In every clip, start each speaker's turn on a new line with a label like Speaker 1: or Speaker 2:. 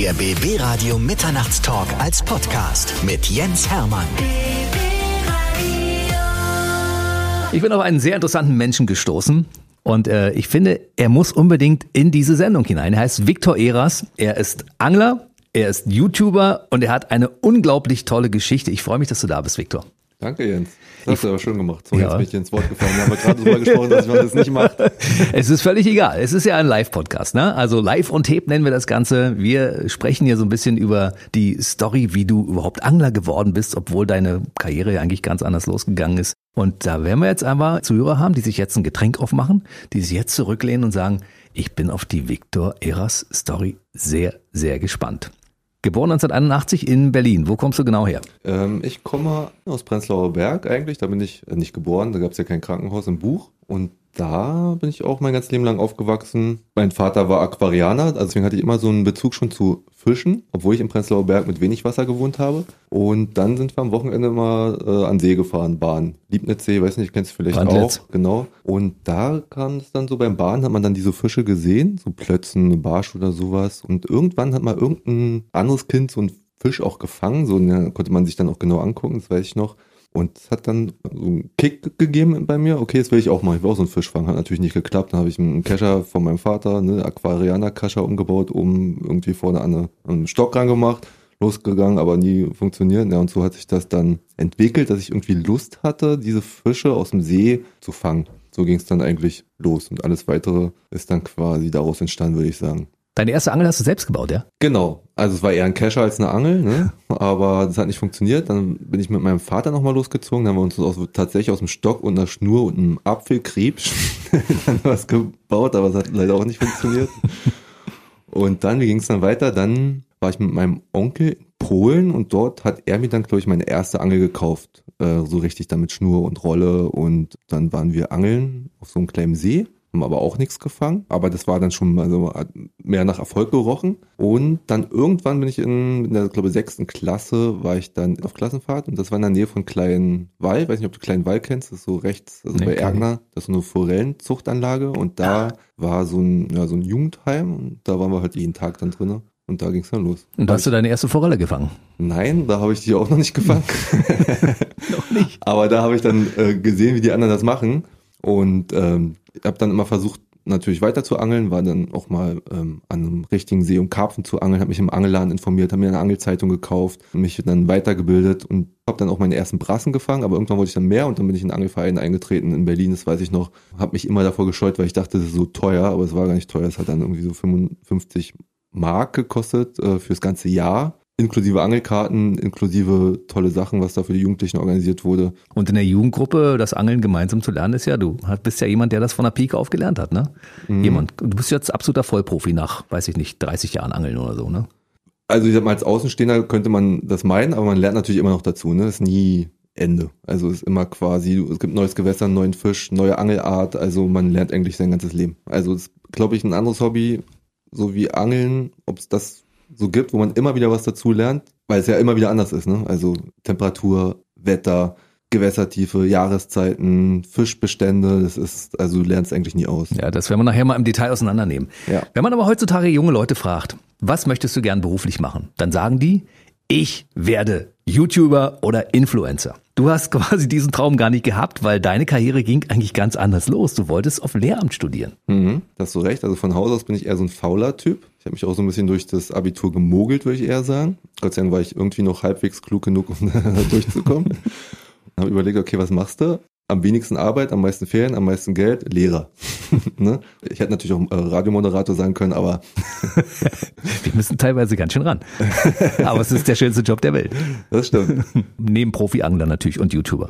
Speaker 1: Der BB Radio Mitternachtstalk als Podcast mit Jens Hermann.
Speaker 2: Ich bin auf einen sehr interessanten Menschen gestoßen. Und äh, ich finde, er muss unbedingt in diese Sendung hinein. Er heißt Viktor Eras. Er ist Angler, er ist YouTuber und er hat eine unglaublich tolle Geschichte. Ich freue mich, dass du da bist, Viktor.
Speaker 3: Danke, Jens. Das hast du aber schön gemacht. So, ja. jetzt bin ich dir ins Wort gefallen. Wir haben gerade darüber gesprochen, dass man das nicht macht.
Speaker 2: Es ist völlig egal. Es ist ja ein Live-Podcast, ne? Also Live und Tape nennen wir das Ganze. Wir sprechen hier so ein bisschen über die Story, wie du überhaupt Angler geworden bist, obwohl deine Karriere ja eigentlich ganz anders losgegangen ist. Und da werden wir jetzt aber Zuhörer haben, die sich jetzt ein Getränk aufmachen, die sich jetzt zurücklehnen und sagen, ich bin auf die Victor Eras Story sehr, sehr gespannt. Geboren 1981 in Berlin. Wo kommst du genau her?
Speaker 3: Ähm, ich komme aus Prenzlauer Berg eigentlich. Da bin ich äh, nicht geboren. Da gab es ja kein Krankenhaus im Buch. Und da bin ich auch mein ganzes Leben lang aufgewachsen. Mein Vater war Aquarianer, also deswegen hatte ich immer so einen Bezug schon zu Fischen, obwohl ich im Prenzlauer Berg mit wenig Wasser gewohnt habe. Und dann sind wir am Wochenende mal äh, an See gefahren, Bahn. Liebnitzsee, weiß nicht, kennst du vielleicht
Speaker 2: Brandlitz.
Speaker 3: auch. Genau. Und da kam es dann so beim Bahn, hat man dann diese Fische gesehen, so Plötzen, eine Barsch oder sowas. Und irgendwann hat mal irgendein anderes Kind so einen Fisch auch gefangen, so konnte man sich dann auch genau angucken, das weiß ich noch. Und es hat dann so einen Kick gegeben bei mir. Okay, das will ich auch mal. Ich will auch so einen Fisch fangen. Hat natürlich nicht geklappt. Dann habe ich einen Kescher von meinem Vater, ne, Aquarianer-Kescher umgebaut, um irgendwie vorne an eine, einen Stock rangemacht. Losgegangen, aber nie funktioniert. Ja, und so hat sich das dann entwickelt, dass ich irgendwie Lust hatte, diese Fische aus dem See zu fangen. So ging es dann eigentlich los. Und alles weitere ist dann quasi daraus entstanden, würde ich sagen.
Speaker 2: Deine erste Angel hast du selbst gebaut, ja?
Speaker 3: Genau. Also es war eher ein Kescher als eine Angel, ne? aber das hat nicht funktioniert. Dann bin ich mit meinem Vater nochmal losgezogen. Dann haben wir uns aus, tatsächlich aus dem Stock und einer Schnur und einem Apfelkrebs dann was gebaut, aber es hat leider auch nicht funktioniert. Und dann, wie ging es dann weiter? Dann war ich mit meinem Onkel in Polen und dort hat er mir dann, glaube ich, meine erste Angel gekauft. Äh, so richtig dann mit Schnur und Rolle. Und dann waren wir angeln auf so einem kleinen See haben aber auch nichts gefangen. Aber das war dann schon also mehr nach Erfolg gerochen. Und dann irgendwann bin ich in, in der, glaube ich, sechsten Klasse, war ich dann auf Klassenfahrt und das war in der Nähe von Kleinen Wall. Ich weiß nicht, ob du Kleinen Wall kennst, das ist so rechts, also nee, bei Ergner, das ist so eine Forellenzuchtanlage und da war so ein, ja, so ein Jugendheim und da waren wir halt jeden Tag dann drinnen. Und da ging es dann los.
Speaker 2: Und da hast du deine erste Forelle gefangen?
Speaker 3: Nein, da habe ich die auch noch nicht gefangen.
Speaker 2: noch nicht.
Speaker 3: Aber da habe ich dann äh, gesehen, wie die anderen das machen. Und ähm, habe dann immer versucht, natürlich weiter zu angeln, war dann auch mal ähm, an einem richtigen See, um Karpfen zu angeln, habe mich im Angelladen informiert, habe mir eine Angelzeitung gekauft, mich dann weitergebildet und habe dann auch meine ersten Brassen gefangen, aber irgendwann wollte ich dann mehr und dann bin ich in einen Angelverein eingetreten in Berlin, das weiß ich noch, habe mich immer davor gescheut, weil ich dachte, das ist so teuer, aber es war gar nicht teuer, es hat dann irgendwie so 55 Mark gekostet äh, fürs ganze Jahr inklusive Angelkarten, inklusive tolle Sachen, was da für die Jugendlichen organisiert wurde.
Speaker 2: Und in der Jugendgruppe das Angeln gemeinsam zu lernen, ist ja du. Bist ja jemand, der das von der Pike auf gelernt hat, ne? Mhm. Jemand. Du bist jetzt absoluter Vollprofi nach, weiß ich nicht, 30 Jahren Angeln oder so, ne?
Speaker 3: Also ich sag mal, als Außenstehender könnte man das meinen, aber man lernt natürlich immer noch dazu, ne? Das ist nie Ende. Also es ist immer quasi, es gibt neues Gewässer, einen neuen Fisch, neue Angelart, also man lernt eigentlich sein ganzes Leben. Also es ist, glaube ich, ein anderes Hobby, so wie Angeln, ob es das so gibt, wo man immer wieder was dazu lernt, weil es ja immer wieder anders ist, ne? Also Temperatur, Wetter, Gewässertiefe, Jahreszeiten, Fischbestände, das ist, also du lernst eigentlich nie aus.
Speaker 2: Ja, das werden wir nachher mal im Detail auseinandernehmen.
Speaker 3: Ja.
Speaker 2: Wenn man aber heutzutage junge Leute fragt, was möchtest du gern beruflich machen? Dann sagen die, ich werde YouTuber oder Influencer. Du hast quasi diesen Traum gar nicht gehabt, weil deine Karriere ging eigentlich ganz anders los. Du wolltest auf Lehramt studieren.
Speaker 3: Mhm, hast du recht. Also von Haus aus bin ich eher so ein fauler Typ. Ich habe mich auch so ein bisschen durch das Abitur gemogelt, würde ich eher sagen. Gott sei Dank war ich irgendwie noch halbwegs klug genug, um da durchzukommen. habe überlegt, okay, was machst du? am wenigsten Arbeit, am meisten Ferien, am meisten Geld, Lehrer. ne? Ich hätte natürlich auch äh, Radiomoderator sein können, aber
Speaker 2: wir müssen teilweise ganz schön ran. aber es ist der schönste Job der Welt.
Speaker 3: Das stimmt.
Speaker 2: Neben Profi-Angler natürlich und YouTuber.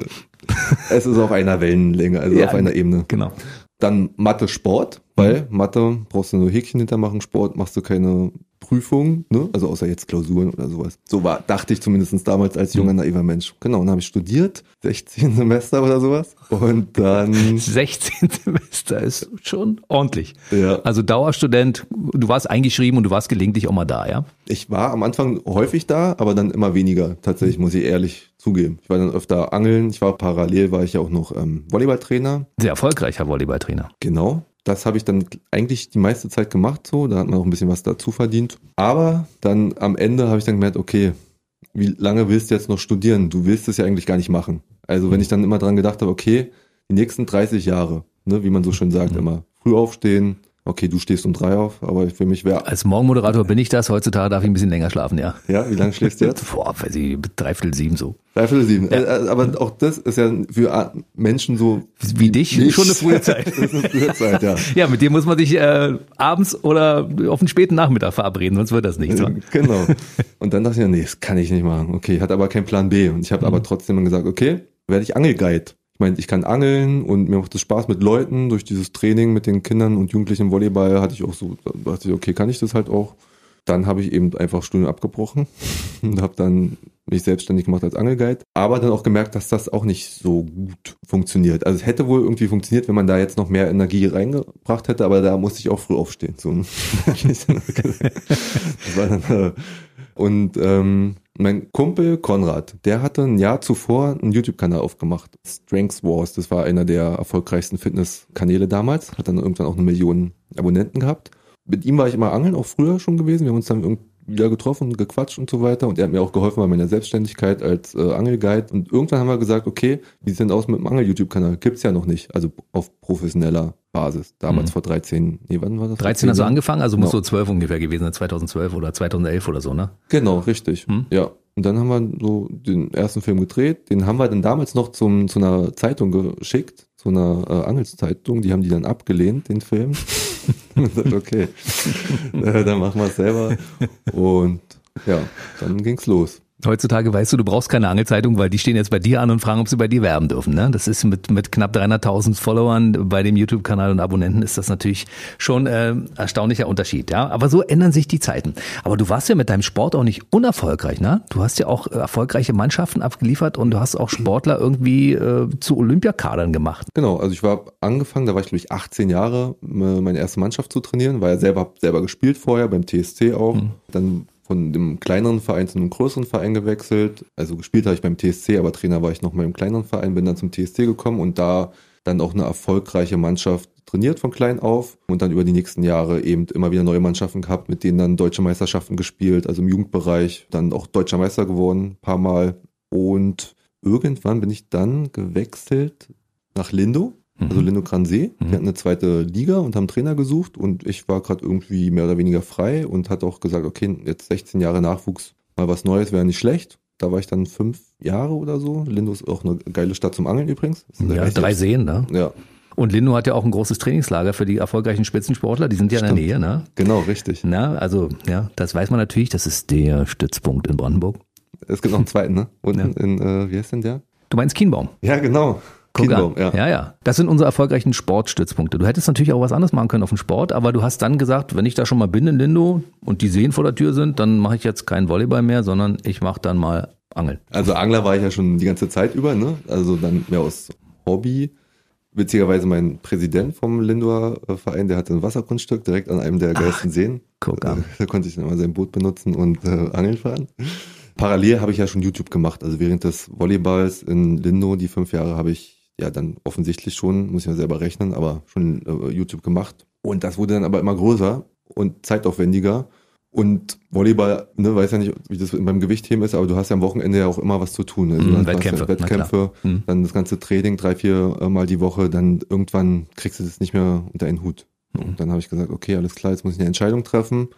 Speaker 3: es ist auf einer Wellenlänge, also ja, auf einer Ebene.
Speaker 2: Genau.
Speaker 3: Dann Mathe, Sport, weil. Mathe brauchst du nur Häkchen hintermachen, Sport machst du keine Prüfung, ne? also außer jetzt Klausuren oder sowas. So war, dachte ich zumindest damals als junger, mhm. naiver Mensch. Genau, und dann habe ich studiert, 16 Semester oder sowas. Und dann...
Speaker 2: 16 Semester ist schon ordentlich.
Speaker 3: Ja.
Speaker 2: Also Dauerstudent, du warst eingeschrieben und du warst gelegentlich auch mal da, ja?
Speaker 3: Ich war am Anfang häufig da, aber dann immer weniger, tatsächlich, muss ich ehrlich zugeben. Ich war dann öfter angeln, ich war parallel, war ich ja auch noch ähm, Volleyballtrainer.
Speaker 2: Sehr erfolgreicher Volleyballtrainer.
Speaker 3: Genau das habe ich dann eigentlich die meiste Zeit gemacht so, da hat man auch ein bisschen was dazu verdient. Aber dann am Ende habe ich dann gemerkt, okay, wie lange willst du jetzt noch studieren? Du willst es ja eigentlich gar nicht machen. Also wenn ich dann immer dran gedacht habe, okay, die nächsten 30 Jahre, ne, wie man so schön sagt, mhm. immer früh aufstehen, Okay, du stehst um drei auf, aber für mich wäre.
Speaker 2: Als Morgenmoderator bin ich das. Heutzutage darf ich ein bisschen länger schlafen, ja.
Speaker 3: Ja, wie lange schläfst du jetzt?
Speaker 2: Boah, weiß ich, dreiviertel sieben so.
Speaker 3: Dreiviertel sieben. Ja. Äh, aber auch das ist ja für Menschen so.
Speaker 2: Wie dich nicht. schon eine frühe Zeit. das ist eine frühe Zeit, ja. ja, mit dir muss man sich äh, abends oder auf einen späten Nachmittag verabreden, sonst wird das nicht so.
Speaker 3: Genau. Und dann dachte ich, ja, nee, das kann ich nicht machen. Okay, hat aber keinen Plan B. Und ich habe mhm. aber trotzdem gesagt, okay, werde ich Angelguide. Ich meine, ich kann angeln und mir macht es Spaß mit Leuten. Durch dieses Training mit den Kindern und Jugendlichen im Volleyball hatte ich auch so, da dachte ich, okay, kann ich das halt auch. Dann habe ich eben einfach Studium abgebrochen und habe dann mich selbstständig gemacht als Angelguide. Aber dann auch gemerkt, dass das auch nicht so gut funktioniert. Also es hätte wohl irgendwie funktioniert, wenn man da jetzt noch mehr Energie reingebracht hätte, aber da musste ich auch früh aufstehen. So. das war dann, äh, und ähm, mein Kumpel Konrad, der hatte ein Jahr zuvor einen YouTube-Kanal aufgemacht. Strengths Wars, das war einer der erfolgreichsten Fitness-Kanäle damals. Hat dann irgendwann auch eine Million Abonnenten gehabt. Mit ihm war ich immer angeln, auch früher schon gewesen. Wir haben uns dann wieder getroffen, gequatscht und so weiter. Und er hat mir auch geholfen bei meiner Selbstständigkeit als äh, Angelguide. Und irgendwann haben wir gesagt, okay, wie sieht denn aus mit dem Angel-YouTube-Kanal? Gibt's ja noch nicht. Also auf professioneller Basis. Damals mhm. vor 13, nee, wann war das?
Speaker 2: 13 hast du angefangen, also genau. muss so 12 ungefähr gewesen sein, 2012 oder 2011 oder so, ne?
Speaker 3: Genau, richtig. Mhm. Ja. Und dann haben wir so den ersten Film gedreht. Den haben wir dann damals noch zum, zu einer Zeitung geschickt, zu einer äh, Angelszeitung. Die haben die dann abgelehnt, den Film. okay, äh, dann machen wir es selber. Und ja, dann ging's los.
Speaker 2: Heutzutage weißt du, du brauchst keine Angelzeitung, weil die stehen jetzt bei dir an und fragen, ob sie bei dir werben dürfen. Ne? Das ist mit, mit knapp 300.000 Followern bei dem YouTube-Kanal und Abonnenten ist das natürlich schon äh, erstaunlicher Unterschied. Ja, aber so ändern sich die Zeiten. Aber du warst ja mit deinem Sport auch nicht unerfolgreich. Ne? Du hast ja auch erfolgreiche Mannschaften abgeliefert und du hast auch Sportler irgendwie äh, zu Olympiakadern gemacht.
Speaker 3: Genau, also ich war angefangen, da war ich glaube ich 18 Jahre, meine erste Mannschaft zu trainieren, war ja selber selber gespielt vorher beim TSC auch. Mhm. Dann von dem kleineren Verein zu einem größeren Verein gewechselt. Also gespielt habe ich beim TSC, aber Trainer war ich noch mal im kleineren Verein, bin dann zum TSC gekommen und da dann auch eine erfolgreiche Mannschaft trainiert von klein auf und dann über die nächsten Jahre eben immer wieder neue Mannschaften gehabt, mit denen dann deutsche Meisterschaften gespielt, also im Jugendbereich, dann auch deutscher Meister geworden, paar Mal und irgendwann bin ich dann gewechselt nach Lindo also mhm. Lino Gransee. Die mhm. hatten eine zweite Liga und haben Trainer gesucht und ich war gerade irgendwie mehr oder weniger frei und hatte auch gesagt, okay, jetzt 16 Jahre Nachwuchs, mal was Neues wäre nicht schlecht. Da war ich dann fünf Jahre oder so. Lindo ist auch eine geile Stadt zum Angeln übrigens.
Speaker 2: Ja, drei Seen, ne?
Speaker 3: Ja.
Speaker 2: Und Lindo hat ja auch ein großes Trainingslager für die erfolgreichen Spitzensportler. Die sind ja Stimmt. in der Nähe, ne?
Speaker 3: Genau, richtig.
Speaker 2: Na, also, ja, das weiß man natürlich. Das ist der Stützpunkt in Brandenburg.
Speaker 3: Es gibt noch einen zweiten, ne? Unten ja. in, äh, wie heißt denn der?
Speaker 2: Du meinst Kienbaum?
Speaker 3: Ja, genau.
Speaker 2: Kinder, ja. ja, ja. Das sind unsere erfolgreichen Sportstützpunkte. Du hättest natürlich auch was anderes machen können auf dem Sport, aber du hast dann gesagt, wenn ich da schon mal bin in Lindo und die Seen vor der Tür sind, dann mache ich jetzt kein Volleyball mehr, sondern ich mache dann mal Angeln.
Speaker 3: Also Angler war ich ja schon die ganze Zeit über, ne? Also dann mehr aus Hobby. Witzigerweise mein Präsident vom Lindoer äh, Verein, der hatte ein Wassergrundstück direkt an einem der geilsten Seen.
Speaker 2: Guck an.
Speaker 3: Da konnte ich dann immer sein Boot benutzen und äh, Angeln fahren. Parallel habe ich ja schon YouTube gemacht. Also während des Volleyballs in Lindo, die fünf Jahre, habe ich ja dann offensichtlich schon, muss ich ja selber rechnen, aber schon äh, YouTube gemacht. Und das wurde dann aber immer größer und zeitaufwendiger. Und Volleyball, ne, weiß ja nicht, wie das beim Gewichtheben ist, aber du hast ja am Wochenende ja auch immer was zu tun. Also
Speaker 2: mhm, Wettkämpfe. Ja
Speaker 3: Wettkämpfe, mhm. dann das ganze Training drei, vier äh, Mal die Woche, dann irgendwann kriegst du das nicht mehr unter einen Hut. Mhm. Und dann habe ich gesagt, okay, alles klar, jetzt muss ich eine Entscheidung treffen.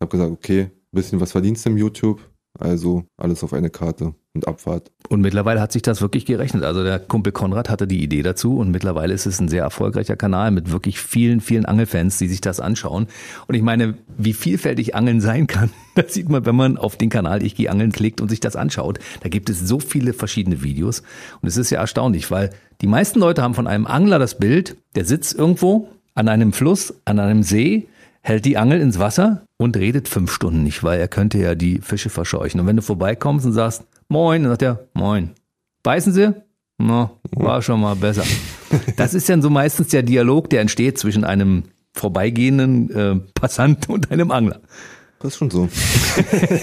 Speaker 3: Habe gesagt, okay, bisschen was verdienst du im YouTube, also alles auf eine Karte und Abfahrt.
Speaker 2: Und mittlerweile hat sich das wirklich gerechnet. Also der Kumpel Konrad hatte die Idee dazu und mittlerweile ist es ein sehr erfolgreicher Kanal mit wirklich vielen, vielen Angelfans, die sich das anschauen. Und ich meine, wie vielfältig Angeln sein kann, das sieht man, wenn man auf den Kanal Ich gehe Angeln klickt und sich das anschaut. Da gibt es so viele verschiedene Videos. Und es ist ja erstaunlich, weil die meisten Leute haben von einem Angler das Bild, der sitzt irgendwo an einem Fluss, an einem See, hält die Angel ins Wasser und redet fünf Stunden nicht, weil er könnte ja die Fische verscheuchen. Und wenn du vorbeikommst und sagst, moin, dann sagt er, moin. Beißen sie? Na, war schon mal besser. Das ist dann so meistens der Dialog, der entsteht zwischen einem vorbeigehenden äh, Passant und einem Angler.
Speaker 3: Das ist schon so.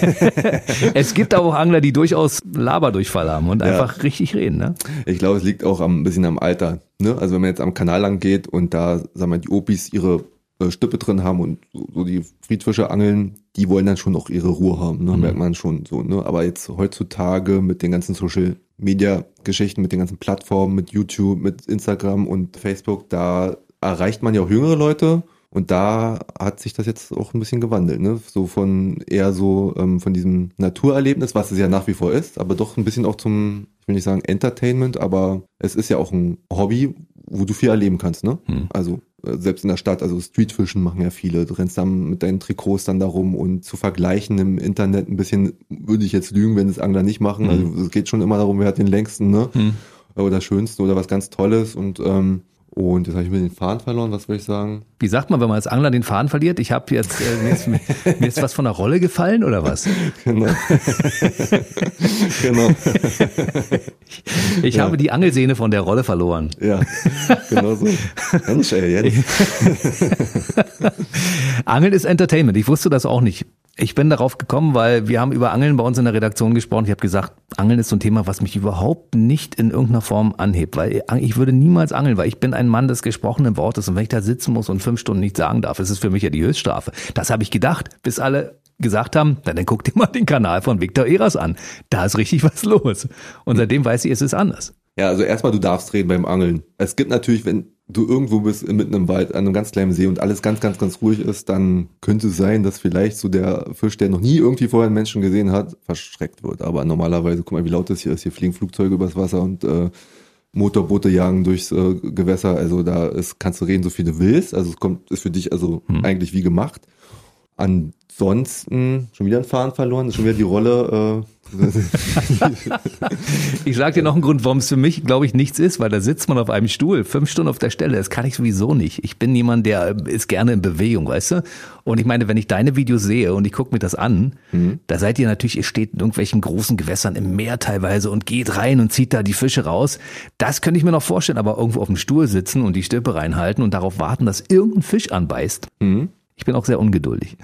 Speaker 2: es gibt aber auch Angler, die durchaus Laberdurchfall haben und
Speaker 3: Ja.
Speaker 2: einfach richtig reden. Ne?
Speaker 3: Ich glaube, es liegt auch am, ein bisschen am Alter. Ne? Also wenn man jetzt am Kanal lang geht und da, sagen wir, die Opis ihre äh, Stippe drin haben und so, so die Friedfische angeln, die wollen dann schon auch ihre Ruhe haben. Ne? Merkt man schon so. Ne? Aber jetzt heutzutage mit den ganzen Social Media Geschichten, mit den ganzen Plattformen, mit YouTube, mit Instagram und Facebook, da erreicht man ja auch jüngere Leute. Und da hat sich das jetzt auch ein bisschen gewandelt, ne? So von eher so ähm, von diesem Naturerlebnis, was es ja nach wie vor ist, aber doch ein bisschen auch zum, ich will nicht sagen Entertainment, aber es ist ja auch ein Hobby, wo du viel erleben kannst, ne?
Speaker 2: Hm.
Speaker 3: Also selbst in der Stadt, also Streetfischen machen ja viele. Du rennst dann mit deinen Trikots dann darum und zu vergleichen im Internet ein bisschen, würde ich jetzt lügen, wenn es Angler nicht machen.
Speaker 2: Mhm.
Speaker 3: Also es geht schon immer darum, wer hat den längsten, ne?
Speaker 2: Hm.
Speaker 3: Oder schönsten oder was ganz Tolles und ähm, und jetzt habe ich mir den Faden verloren, was will ich sagen?
Speaker 2: Wie sagt man, wenn man als Angler den Faden verliert? Ich habe jetzt, äh, mir, ist, mir ist was von der Rolle gefallen oder was?
Speaker 3: Genau. genau.
Speaker 2: Ich
Speaker 3: Ja.
Speaker 2: habe die Angelsehne von der Rolle verloren.
Speaker 3: Ja, genau so. Mensch, ey, Jens.
Speaker 2: Angeln ist Entertainment. Ich wusste das auch nicht. Ich bin darauf gekommen, weil wir haben über Angeln bei uns in der Redaktion gesprochen. Ich habe gesagt, Angeln ist so ein Thema, was mich überhaupt nicht in irgendeiner Form anhebt, weil ich würde niemals angeln, weil ich bin ein Mann des gesprochenen Wortes und wenn ich da sitzen muss und fünf Stunden nichts sagen darf, ist es für mich ja die Höchststrafe. Das habe ich gedacht, bis alle gesagt haben, na, dann guck dir mal den Kanal von Viktor Eras an. Da ist richtig was los. Und seitdem weiß ich, es ist anders.
Speaker 3: Ja, also erstmal, du darfst reden beim Angeln. Es gibt natürlich, wenn du irgendwo bist mitten im Wald, an einem ganz kleinen See und alles ganz, ganz, ganz ruhig ist, dann könnte es sein, dass vielleicht so der Fisch, der noch nie irgendwie vorher einen Menschen gesehen hat, verschreckt wird. Aber normalerweise, guck mal, wie laut das hier ist. Hier fliegen Flugzeuge übers Wasser und äh, Motorboote jagen durchs äh, Gewässer. Also da ist, kannst du reden, so viel du willst. Also es kommt, ist für dich also eigentlich wie gemacht. Ansonsten schon wieder ein Fahren verloren, ist schon wieder die Rolle. Äh,
Speaker 2: Ich sage dir noch einen Grund, warum es für mich, glaube ich, nichts ist, weil da sitzt man auf einem Stuhl, fünf Stunden auf der Stelle. Das kann ich sowieso nicht. Ich bin jemand, der ist gerne in Bewegung, weißt du? Und ich meine, wenn ich deine Videos sehe und ich gucke mir das an, da seid ihr natürlich, ihr steht in irgendwelchen großen Gewässern im Meer teilweise und geht rein und zieht da die Fische raus. Das könnte ich mir noch vorstellen, aber irgendwo auf dem Stuhl sitzen und die Stippe reinhalten und darauf warten, dass irgendein Fisch anbeißt. Ich bin auch sehr ungeduldig.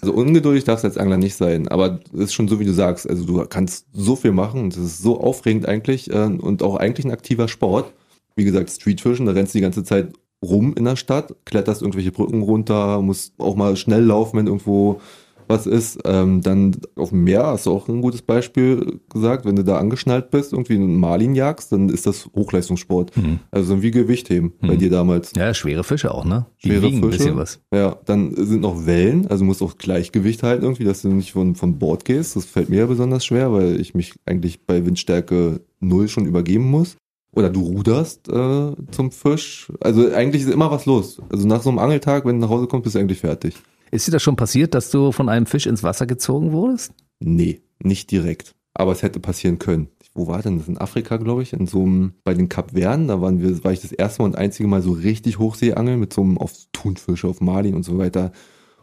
Speaker 3: Also ungeduldig darfst du als Angler nicht sein, aber es ist schon so, wie du sagst. Also du kannst so viel machen und das ist so aufregend eigentlich äh, und auch eigentlich ein aktiver Sport. Wie gesagt, Streetfischen, da rennst du die ganze Zeit rum in der Stadt, kletterst irgendwelche Brücken runter, musst auch mal schnell laufen, wenn irgendwo was ist. Ähm, dann auf dem Meer hast du auch ein gutes Beispiel gesagt, wenn du da angeschnallt bist, irgendwie einen Marlin jagst, dann ist das Hochleistungssport. Also so wie Gewichtheben bei dir damals.
Speaker 2: Ja, schwere Fische auch, ne? Die
Speaker 3: Schwere
Speaker 2: wiegen ein
Speaker 3: Fische.
Speaker 2: bisschen was.
Speaker 3: Ja, dann sind noch Wellen, also musst auch Gleichgewicht halten irgendwie, dass du nicht von, von Bord gehst. Das fällt mir ja besonders schwer, weil ich mich eigentlich bei Windstärke null schon übergeben muss. Oder du ruderst äh, zum Fisch. Also eigentlich ist immer was los. Also nach so einem Angeltag, wenn du nach Hause kommst, bist du eigentlich fertig.
Speaker 2: Ist dir das schon passiert, dass du von einem Fisch ins Wasser gezogen wurdest?
Speaker 3: Nee, nicht direkt. Aber es hätte passieren können. Wo war denn das? In Afrika, glaube ich, in so einem, bei den Kapverden, da waren wir, war ich das erste Mal und einzige Mal so richtig Hochseeangeln mit so einem auf Thunfische, auf Marlin und so weiter.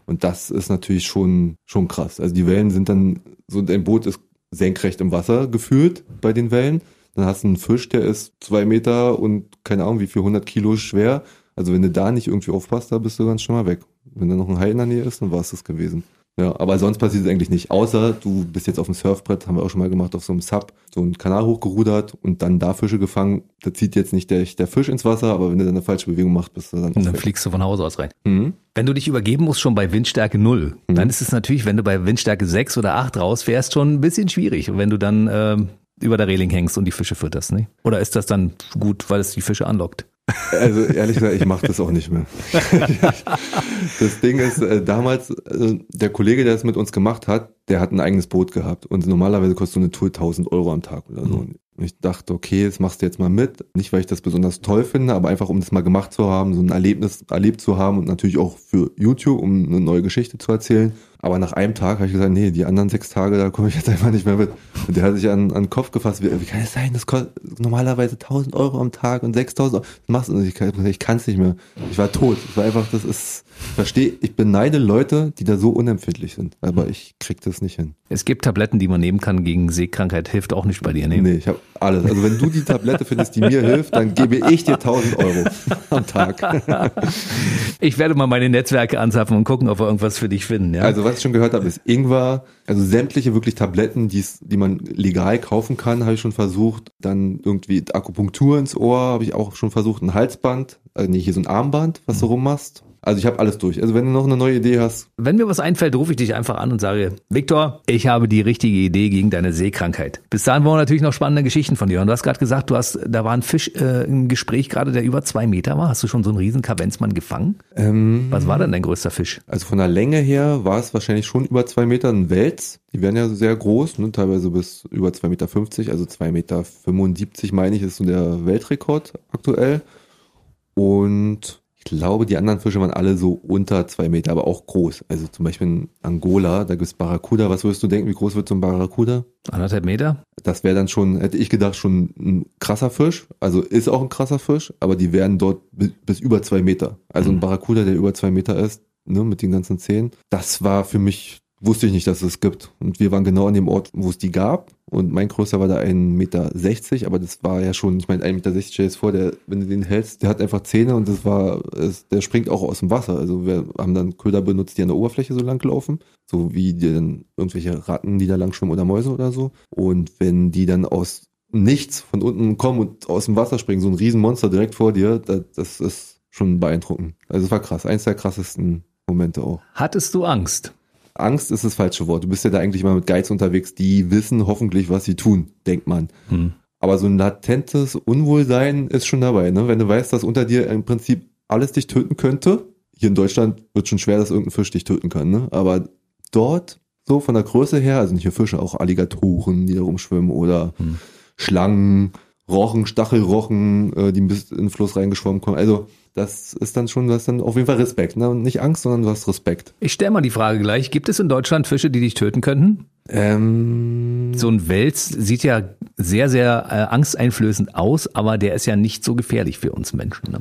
Speaker 3: Und das ist natürlich schon, schon krass. Also die Wellen sind dann, so dein Boot ist senkrecht im Wasser gefühlt bei den Wellen. Dann hast du einen Fisch, der ist zwei Meter und keine Ahnung wie viel, 100 Kilo schwer. Also wenn du da nicht irgendwie aufpasst, da bist du ganz schnell mal weg. Wenn da noch ein Hai in der Nähe ist, dann war es das gewesen. Ja, aber sonst passiert es eigentlich nicht. Außer du bist jetzt auf dem Surfbrett, haben wir auch schon mal gemacht, auf so einem Sub, so einen Kanal hochgerudert und dann da Fische gefangen. Da zieht jetzt nicht der, der Fisch ins Wasser, aber wenn du dann eine falsche Bewegung machst, bist du dann
Speaker 2: Und dann
Speaker 3: weg.
Speaker 2: fliegst du von Hause aus rein.
Speaker 3: Mhm.
Speaker 2: Wenn du dich übergeben musst, schon bei Windstärke 0, dann ist es natürlich, wenn du bei Windstärke 6 oder 8 rausfährst, schon ein bisschen schwierig. Und wenn du dann ähm, über der Reling hängst und die Fische fütterst, ne? Oder ist das dann gut, weil es die Fische anlockt?
Speaker 3: Also ehrlich gesagt, ich mache das auch nicht mehr. das Ding ist, äh, damals, äh, der Kollege, der es mit uns gemacht hat, der hat ein eigenes Boot gehabt. Und normalerweise kostet so eine Tour 1000 Euro am Tag oder so. Und ich dachte, okay, das machst du jetzt mal mit. Nicht, weil ich das besonders toll finde, aber einfach, um das mal gemacht zu haben, so ein Erlebnis erlebt zu haben und natürlich auch für YouTube, um eine neue Geschichte zu erzählen. Aber nach einem Tag habe ich gesagt, nee, die anderen sechs Tage, da komme ich jetzt einfach nicht mehr mit. Und der hat sich an, an den Kopf gefasst, wie, wie kann es sein, das kostet normalerweise 1000 Euro am Tag und 6000 Euro. Das machst du nicht. Ich kann ich kann es nicht mehr. Ich war tot. Ich war einfach, das ist, verstehe, ich beneide Leute, die da so unempfindlich sind. Aber ich krieg das nicht hin.
Speaker 2: Es gibt Tabletten, die man nehmen kann gegen Seekrankheit, hilft auch nicht bei dir, ne?
Speaker 3: Nee, ich habe alles. Also wenn du die Tablette findest, die mir hilft, dann gebe ich dir 1000 Euro am Tag.
Speaker 2: Ich werde mal meine Netzwerke anzapfen und gucken, ob wir irgendwas für dich finden, ja?
Speaker 3: Also was ich schon gehört habe, ist Ingwer, also sämtliche wirklich Tabletten, die's, die man legal kaufen kann, habe ich schon versucht. Dann irgendwie Akupunktur ins Ohr habe ich auch schon versucht, ein Halsband, also nee, hier so ein Armband, was du rummachst. Also ich habe alles durch. Also wenn du noch eine neue Idee hast,
Speaker 2: Wenn mir was einfällt, rufe ich dich einfach an und sage, Viktor, ich habe die richtige Idee gegen deine Seekrankheit. Bis dahin wollen wir natürlich noch spannende Geschichten von dir. Und du hast gerade gesagt, du hast, da war ein Fisch äh, im Gespräch gerade, der über zwei Meter war. Hast du schon so einen riesen Kavenzmann gefangen?
Speaker 3: ähm,
Speaker 2: Was war denn dein größter Fisch?
Speaker 3: also von der Länge her war es wahrscheinlich schon über zwei Meter ein Wels. Die werden ja sehr groß, ne? teilweise bis über 2,50 Meter, also 2,75 Meter meine ich, ist so der Weltrekord aktuell. Und glaube, die anderen Fische waren alle so unter zwei Meter, aber auch groß. Also zum Beispiel in Angola, da gibt's Barracuda. Was würdest du denken, wie groß wird so ein Barracuda?
Speaker 2: Anderthalb Meter?
Speaker 3: Das wäre dann schon, hätte ich gedacht, schon ein krasser Fisch. Also ist auch ein krasser Fisch, aber die werden dort bis, über zwei Meter. Also ein Barracuda, der über zwei Meter ist, ne, mit den ganzen Zähnen. Das war für mich, wusste ich nicht, dass es gibt. Und wir waren genau an dem Ort, wo es die gab. Und mein größter war da 1,60 Meter, aber das war ja schon, ich meine, 1,60 Meter, stell dir das vor, der, wenn du den hältst, der hat einfach Zähne und das war, es, der springt auch aus dem Wasser. Also wir haben dann Köder benutzt, die an der Oberfläche so lang laufen, so wie dann irgendwelche Ratten, die da lang schwimmen oder Mäuse oder so. Und wenn die dann aus nichts von unten kommen und aus dem Wasser springen, so ein Riesenmonster direkt vor dir, das, das ist schon beeindruckend. Also es war krass, eins der krassesten Momente auch.
Speaker 2: Hattest du Angst?
Speaker 3: Angst ist das falsche Wort. Du bist ja da eigentlich immer mit Guides unterwegs, die wissen hoffentlich, was sie tun, denkt man.
Speaker 2: Hm.
Speaker 3: Aber so ein latentes Unwohlsein ist schon dabei, ne? Wenn du weißt, dass unter dir im Prinzip alles dich töten könnte. Hier in Deutschland wird schon schwer, dass irgendein Fisch dich töten kann, ne? Aber dort, so von der Größe her, also nicht nur Fische, auch Alligatoren, die da rumschwimmen oder
Speaker 2: Hm.
Speaker 3: Schlangen, Rochen, Stachelrochen, äh, die bis in den Fluss reingeschwommen kommen. Also, das ist dann schon, du hast dann auf jeden Fall Respekt, ne? Und nicht Angst, sondern du hast Respekt.
Speaker 2: Ich stelle mal die Frage gleich. Gibt es in Deutschland Fische, die dich töten könnten?
Speaker 3: Ähm,
Speaker 2: So ein Wels sieht ja sehr, sehr äh, angsteinflößend aus, aber der ist ja nicht so gefährlich für uns Menschen. Ne?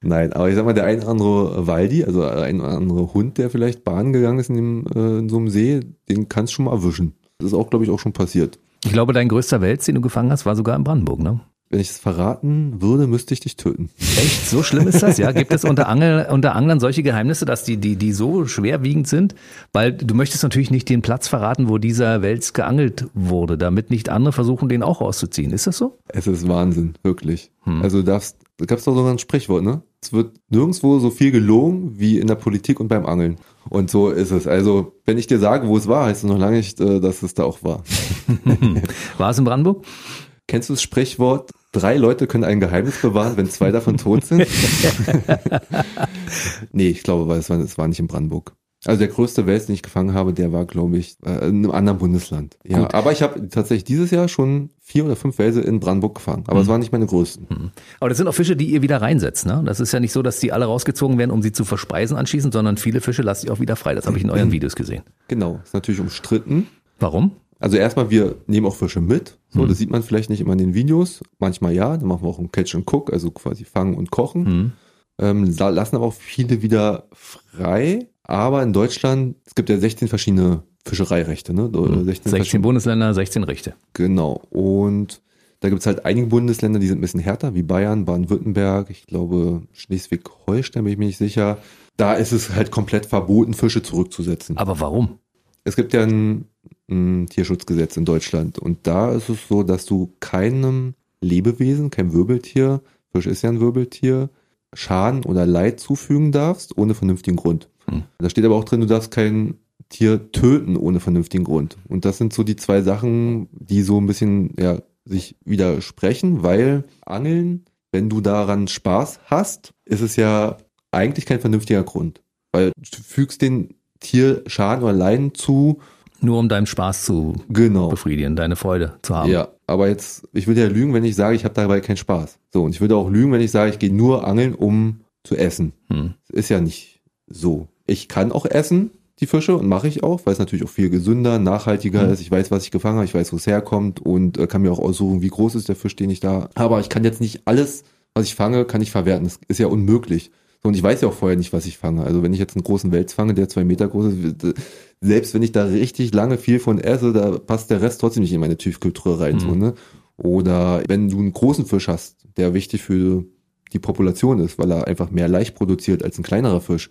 Speaker 3: Nein, aber ich sag mal, der ein oder andere Waldi, also ein oder andere Hund, der vielleicht Bahn gegangen ist in, dem, äh, in so einem See, den kannst du schon mal erwischen. Das ist auch, glaube ich, auch schon passiert.
Speaker 2: Ich glaube, dein größter Wels, den du gefangen hast, war sogar in Brandenburg, ne?
Speaker 3: Wenn ich es verraten würde, müsste ich dich töten.
Speaker 2: Echt? So schlimm ist das? Ja? Gibt es unter, Angel, unter Anglern solche Geheimnisse, dass die, die, die so schwerwiegend sind? Weil du möchtest natürlich nicht den Platz verraten, wo dieser Wels geangelt wurde, damit nicht andere versuchen, den auch rauszuziehen. Ist das so?
Speaker 3: Es ist Wahnsinn, wirklich. Also du darfst, da gab es doch sogar ein Sprichwort, ne? Es wird nirgendwo so viel gelogen wie in der Politik und beim Angeln. Und so ist es. Also, wenn ich dir sage, wo es war, heißt es noch lange nicht, äh, dass es da auch war.
Speaker 2: War es in Brandenburg?
Speaker 3: Kennst du das Sprichwort, drei Leute können ein Geheimnis bewahren, wenn zwei davon tot sind? nee, ich glaube, es war, es war nicht in Brandenburg. Also der größte Wels, den ich gefangen habe, der war, glaube ich, äh, in einem anderen Bundesland. Ja,
Speaker 2: Gut.
Speaker 3: aber ich habe tatsächlich dieses Jahr schon vier oder fünf Wälse in Brandenburg gefangen. Aber es waren nicht meine größten.
Speaker 2: Aber das sind auch Fische, die ihr wieder reinsetzt. Ne? Das ist ja nicht so, dass die alle rausgezogen werden, um sie zu verspeisen anschließend, sondern viele Fische lasst ihr auch wieder frei. Das habe ich in euren Videos gesehen.
Speaker 3: Genau, ist natürlich umstritten.
Speaker 2: Warum?
Speaker 3: Also erstmal, wir nehmen auch Fische mit. So, das sieht man vielleicht nicht immer in den Videos. Manchmal ja, dann machen wir auch ein Catch and Cook, also quasi fangen und kochen.
Speaker 2: Hm.
Speaker 3: Ähm, la- lassen aber auch viele wieder frei. Aber in Deutschland, es gibt ja 16 verschiedene Fischereirechte, ne? Oder 16,
Speaker 2: 16
Speaker 3: verschiedene-
Speaker 2: Bundesländer, 16 Rechte.
Speaker 3: Genau. Und da gibt es halt einige Bundesländer, die sind ein bisschen härter, wie Bayern, Baden-Württemberg, ich glaube Schleswig-Holstein, bin ich mir nicht sicher. Da ist es halt komplett verboten, Fische zurückzusetzen.
Speaker 2: Aber warum?
Speaker 3: Es gibt ja ein Tierschutzgesetz in Deutschland und da ist es so, dass du keinem Lebewesen, kein Wirbeltier, Fisch ist ja ein Wirbeltier, Schaden oder Leid zufügen darfst, ohne vernünftigen Grund.
Speaker 2: Hm.
Speaker 3: Da steht aber auch drin, du darfst kein Tier töten ohne vernünftigen Grund. Und das sind so die zwei Sachen, die so ein bisschen ja, sich widersprechen, weil Angeln, wenn du daran Spaß hast, ist es ja eigentlich kein vernünftiger Grund. Weil du fügst den Tier Schaden oder Leiden zu,
Speaker 2: Nur um deinen Spaß zu
Speaker 3: genau.
Speaker 2: befriedigen, deine Freude zu haben.
Speaker 3: Ja, aber jetzt, ich würde ja lügen, wenn ich sage, ich habe dabei keinen Spaß. So, und ich würde auch lügen, wenn ich sage, ich gehe nur angeln, um zu essen.
Speaker 2: Hm.
Speaker 3: Ist ja nicht so. Ich kann auch essen, die Fische, und mache ich auch, weil es natürlich auch viel gesünder, nachhaltiger
Speaker 2: Mhm.
Speaker 3: ist. Ich weiß, was ich gefangen habe, ich weiß, wo es herkommt und äh, kann mir auch aussuchen, wie groß ist der Fisch, den ich da habe. Aber ich kann jetzt nicht alles, was ich fange, kann ich verwerten. Das ist ja unmöglich. So, und ich weiß ja auch vorher nicht, was ich fange. Also wenn ich jetzt einen großen Wels fange, der zwei Meter groß ist, selbst wenn ich da richtig lange viel von esse, da passt der Rest trotzdem nicht in meine Tiefkühltruhe rein.
Speaker 2: Mhm.
Speaker 3: So, ne? Oder wenn du einen großen Fisch hast, der wichtig für die Population ist, weil er einfach mehr Leicht produziert als ein kleinerer Fisch,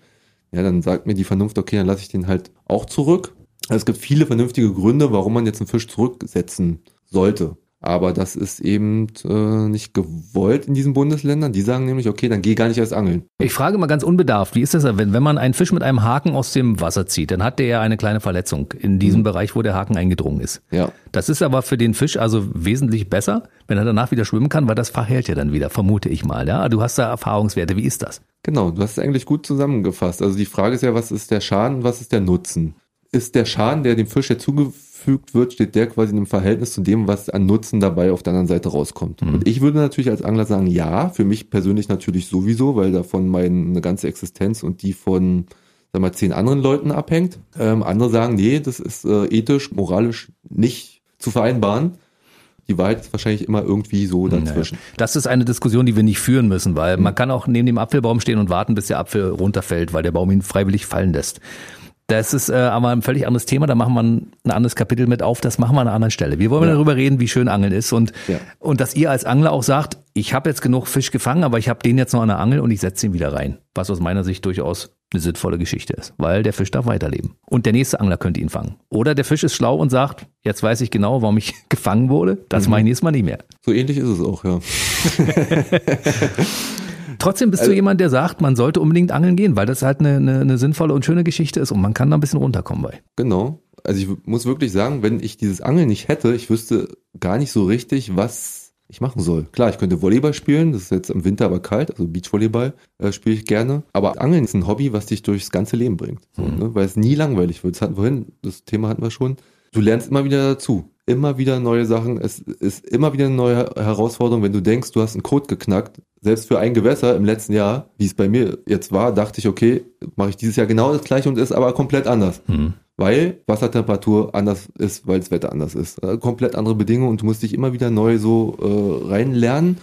Speaker 3: Ja, dann sagt mir die Vernunft, okay, dann lasse ich den halt auch zurück. Also es gibt viele vernünftige Gründe, warum man jetzt einen Fisch zurücksetzen sollte. Aber das ist eben äh, nicht gewollt in diesen Bundesländern. Die sagen nämlich, okay, dann geh gar nicht erst angeln.
Speaker 2: Ich frage mal ganz unbedarft, wie ist das, wenn, wenn man einen Fisch mit einem Haken aus dem Wasser zieht, dann hat der ja eine kleine Verletzung in diesem mhm. Bereich, wo der Haken eingedrungen ist.
Speaker 3: Ja.
Speaker 2: Das ist aber für den Fisch also wesentlich besser, wenn er danach wieder schwimmen kann, weil das verhält ja dann wieder, vermute ich mal. Ja? Du hast da Erfahrungswerte, wie ist das?
Speaker 3: Genau, du hast es eigentlich gut zusammengefasst. Also die Frage ist ja, was ist der Schaden, was ist der Nutzen? Ist der Schaden, der dem Fisch ja zugefügt zugefügt wird, steht der quasi in einem Verhältnis zu dem, was an Nutzen dabei auf der anderen Seite rauskommt. Mhm. Und ich würde natürlich als Angler sagen, ja, für mich persönlich natürlich sowieso, weil davon meine ganze Existenz und die von sag mal, zehn anderen Leuten abhängt. Ähm, andere sagen, nee, das ist äh, ethisch, moralisch nicht zu vereinbaren die Wahrheit ist wahrscheinlich immer irgendwie so dazwischen.
Speaker 2: Das ist eine Diskussion, die wir nicht führen müssen, weil mhm. man kann auch neben dem Apfelbaum stehen und warten, bis der Apfel runterfällt, weil der Baum ihn freiwillig fallen lässt. Das ist äh, aber ein völlig anderes Thema, da machen wir ein, ein anderes Kapitel mit auf, das machen wir an einer anderen Stelle. Wir wollen ja. darüber reden, wie schön Angeln ist und, ja. und dass ihr als Angler auch sagt, ich habe jetzt genug Fisch gefangen, aber ich habe den jetzt noch an der Angel und ich setze ihn wieder rein. Was aus meiner Sicht durchaus eine sinnvolle Geschichte ist, weil der Fisch darf weiterleben. Und der nächste Angler könnte ihn fangen. Oder der Fisch ist schlau und sagt, jetzt weiß ich genau, warum ich gefangen wurde, das mhm. mache ich nächstes Mal nicht mehr.
Speaker 3: So ähnlich ist es auch, ja.
Speaker 2: Trotzdem bist also, du jemand, der sagt, man sollte unbedingt angeln gehen, weil das halt eine, eine, eine sinnvolle und schöne Geschichte ist und man kann da ein bisschen runterkommen bei.
Speaker 3: Genau. Also ich muss wirklich sagen, wenn ich dieses Angeln nicht hätte, ich wüsste gar nicht so richtig, was ich machen soll. Klar, ich könnte Volleyball spielen, das ist jetzt im Winter aber kalt, also Beachvolleyball äh, spiele ich gerne. Aber Angeln ist ein Hobby, was dich durchs ganze Leben bringt. So, mhm. ne? Weil es nie langweilig wird. Das hatten wir vorhin, das Thema hatten wir schon. Du lernst immer wieder dazu. Immer wieder neue Sachen. Es ist immer wieder eine neue Herausforderung, wenn du denkst, du hast einen Code geknackt. Selbst für ein Gewässer im letzten Jahr, wie es bei mir jetzt war, dachte ich, okay, mache ich dieses Jahr genau das gleiche und ist aber komplett anders. Mhm. Weil Wassertemperatur anders ist, weil das Wetter anders ist. Also komplett andere Bedingungen und du musst dich immer wieder neu so äh, reinlernen.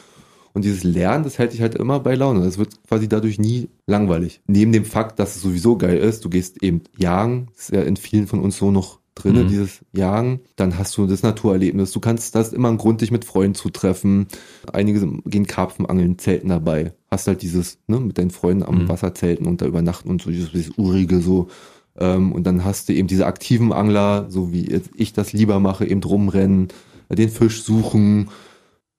Speaker 3: Und dieses Lernen, das hält dich halt immer bei Laune. Das wird quasi dadurch nie langweilig. Neben dem Fakt, dass es sowieso geil ist, du gehst eben jagen, das ist ja in vielen von uns so noch drinne, mhm. dieses Jagen. Dann hast du das Naturerlebnis. Du kannst, das immer einen Grund, dich mit Freunden zu treffen. Einige gehen Karpfenangeln, zelten dabei. Hast halt dieses, ne, mit deinen Freunden am mhm. Wasser zelten und da übernachten und so dieses, dieses urige so. Ähm, und dann hast du eben diese aktiven Angler, so wie ich das lieber mache, eben rumrennen, den Fisch suchen.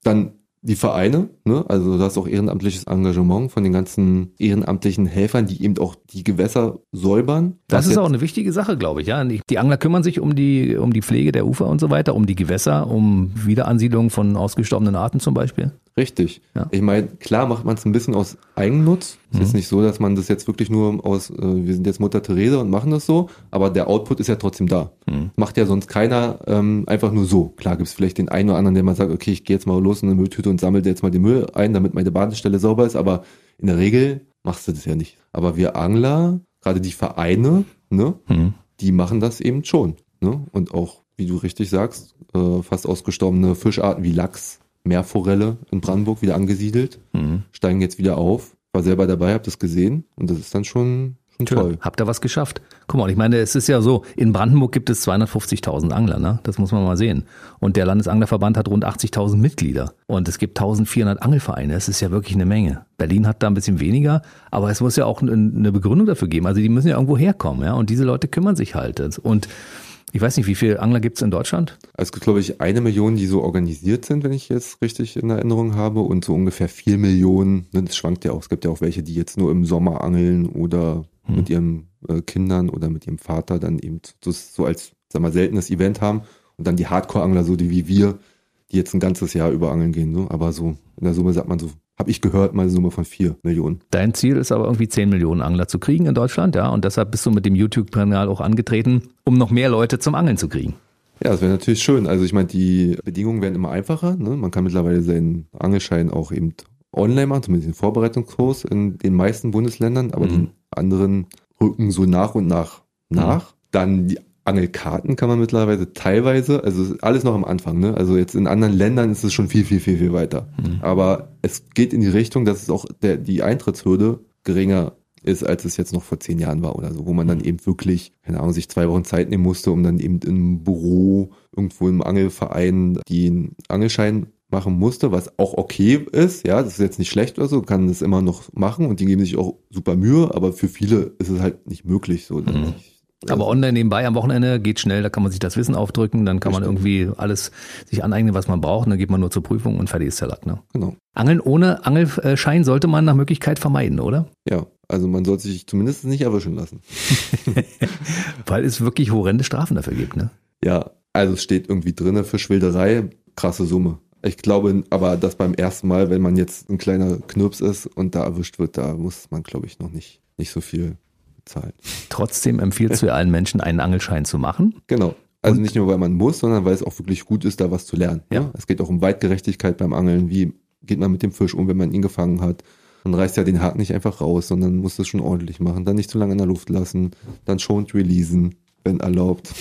Speaker 3: Dann die Vereine, ne? also da ist auch ehrenamtliches Engagement von den ganzen ehrenamtlichen Helfern, die eben auch die Gewässer säubern.
Speaker 2: Das ist auch eine wichtige Sache, glaube ich. Ja, die Angler kümmern sich um die um die Pflege der Ufer und so weiter, um die Gewässer, um Wiederansiedlung von ausgestorbenen Arten zum Beispiel.
Speaker 3: Richtig. Ja. Ich meine, klar macht man es ein bisschen aus Eigennutz. Es mhm. ist nicht so, dass man das jetzt wirklich nur aus, äh, wir sind jetzt Mutter Therese und machen das so, aber der Output ist ja trotzdem da. Mhm. Macht ja sonst keiner ähm, einfach nur so. Klar gibt es vielleicht den einen oder anderen, der mal sagt, okay, ich gehe jetzt mal los in eine Mülltüte und sammle jetzt mal den Müll ein, damit meine Badestelle sauber ist, aber in der Regel machst du das ja nicht. Aber wir Angler, gerade die Vereine, ne, mhm. die machen das eben schon. Ne? Und auch, wie du richtig sagst, äh, fast ausgestorbene Fischarten wie Lachs, Meerforelle in Brandenburg wieder angesiedelt, mhm. steigen jetzt wieder auf. War selber dabei, hab das gesehen und das ist dann schon, schon toll.
Speaker 2: Habt ihr was geschafft? Guck mal, ich meine, es ist ja so, in Brandenburg gibt es 250.000 Angler, ne? Das muss man mal sehen. Und der Landesanglerverband hat rund 80.000 Mitglieder. Und es gibt 1400 Angelvereine. Das ist ja wirklich eine Menge. Berlin hat da ein bisschen weniger, aber es muss ja auch eine Begründung dafür geben. Also die müssen ja irgendwo herkommen, ja? Und diese Leute kümmern sich halt. Und ich weiß nicht, wie viele Angler gibt es in Deutschland?
Speaker 3: Es gibt, glaube ich, eine Million, die so organisiert sind, wenn ich jetzt richtig in Erinnerung habe, und so ungefähr vier Millionen. Ne, das schwankt ja auch. Es gibt ja auch welche, die jetzt nur im Sommer angeln oder hm. mit ihren äh, Kindern oder mit ihrem Vater dann eben das so als, sag mal, seltenes Event haben. Und dann die Hardcore-Angler, so die wie wir, die jetzt ein ganzes Jahr über angeln gehen. So. Aber so in der Summe sagt man so habe ich gehört, mal eine Summe von vier Millionen.
Speaker 2: Dein Ziel ist aber irgendwie zehn Millionen Angler zu kriegen in Deutschland, ja. Und deshalb bist du mit dem YouTube-Kanal auch angetreten, um noch mehr Leute zum Angeln zu kriegen.
Speaker 3: Ja, das wäre natürlich schön. Also ich meine, die Bedingungen werden immer einfacher. Ne? Man kann mittlerweile seinen Angelschein auch eben online machen, zumindest den Vorbereitungskurs in den meisten Bundesländern, aber mhm. die anderen rücken so nach und nach nach. Mhm. Dann die Angelkarten kann man mittlerweile teilweise, also alles noch am Anfang, ne? Also jetzt in anderen Ländern ist es schon viel, viel, viel, viel weiter. Mhm. Aber es geht in die Richtung, dass es auch der, die Eintrittshürde geringer ist, als es jetzt noch vor zehn Jahren war oder so, wo man dann mhm. eben wirklich, keine Ahnung, sich zwei Wochen Zeit nehmen musste, um dann eben im Büro irgendwo im Angelverein den Angelschein machen musste, was auch okay ist, ja, das ist jetzt nicht schlecht oder so, kann das immer noch machen und die geben sich auch super Mühe, aber für viele ist es halt nicht möglich so.
Speaker 2: Mhm. Aber online nebenbei am Wochenende geht schnell, da kann man sich das Wissen aufdrücken, dann kann man
Speaker 3: Richtig.
Speaker 2: irgendwie alles sich aneignen, was man braucht, und dann geht man nur zur Prüfung und fertig ist der Lack. Ne?
Speaker 3: Genau.
Speaker 2: Angeln ohne Angelschein sollte man nach Möglichkeit vermeiden, oder?
Speaker 3: Ja, also man sollte sich zumindest nicht erwischen lassen.
Speaker 2: Weil es wirklich horrende Strafen dafür gibt. Ne?
Speaker 3: Ja, also es steht irgendwie drinne für Schwilderei, krasse Summe. Ich glaube aber, dass beim ersten Mal, wenn man jetzt ein kleiner Knirps ist und da erwischt wird, da muss man, glaube ich, noch nicht, nicht so viel zahlen.
Speaker 2: Trotzdem empfiehlst du allen Menschen, einen Angelschein zu machen.
Speaker 3: Genau. Also
Speaker 2: Und-
Speaker 3: nicht nur, weil man muss, sondern weil es auch wirklich gut ist, da was zu lernen.
Speaker 2: Ja.
Speaker 3: Ja. Es geht auch um Weitgerechtigkeit beim Angeln. Wie geht man mit dem Fisch um, wenn man ihn gefangen hat? Man reißt ja den Haken nicht einfach raus, sondern muss es schon ordentlich machen. Dann nicht zu lange in der Luft lassen. Dann schonend releasen, wenn erlaubt.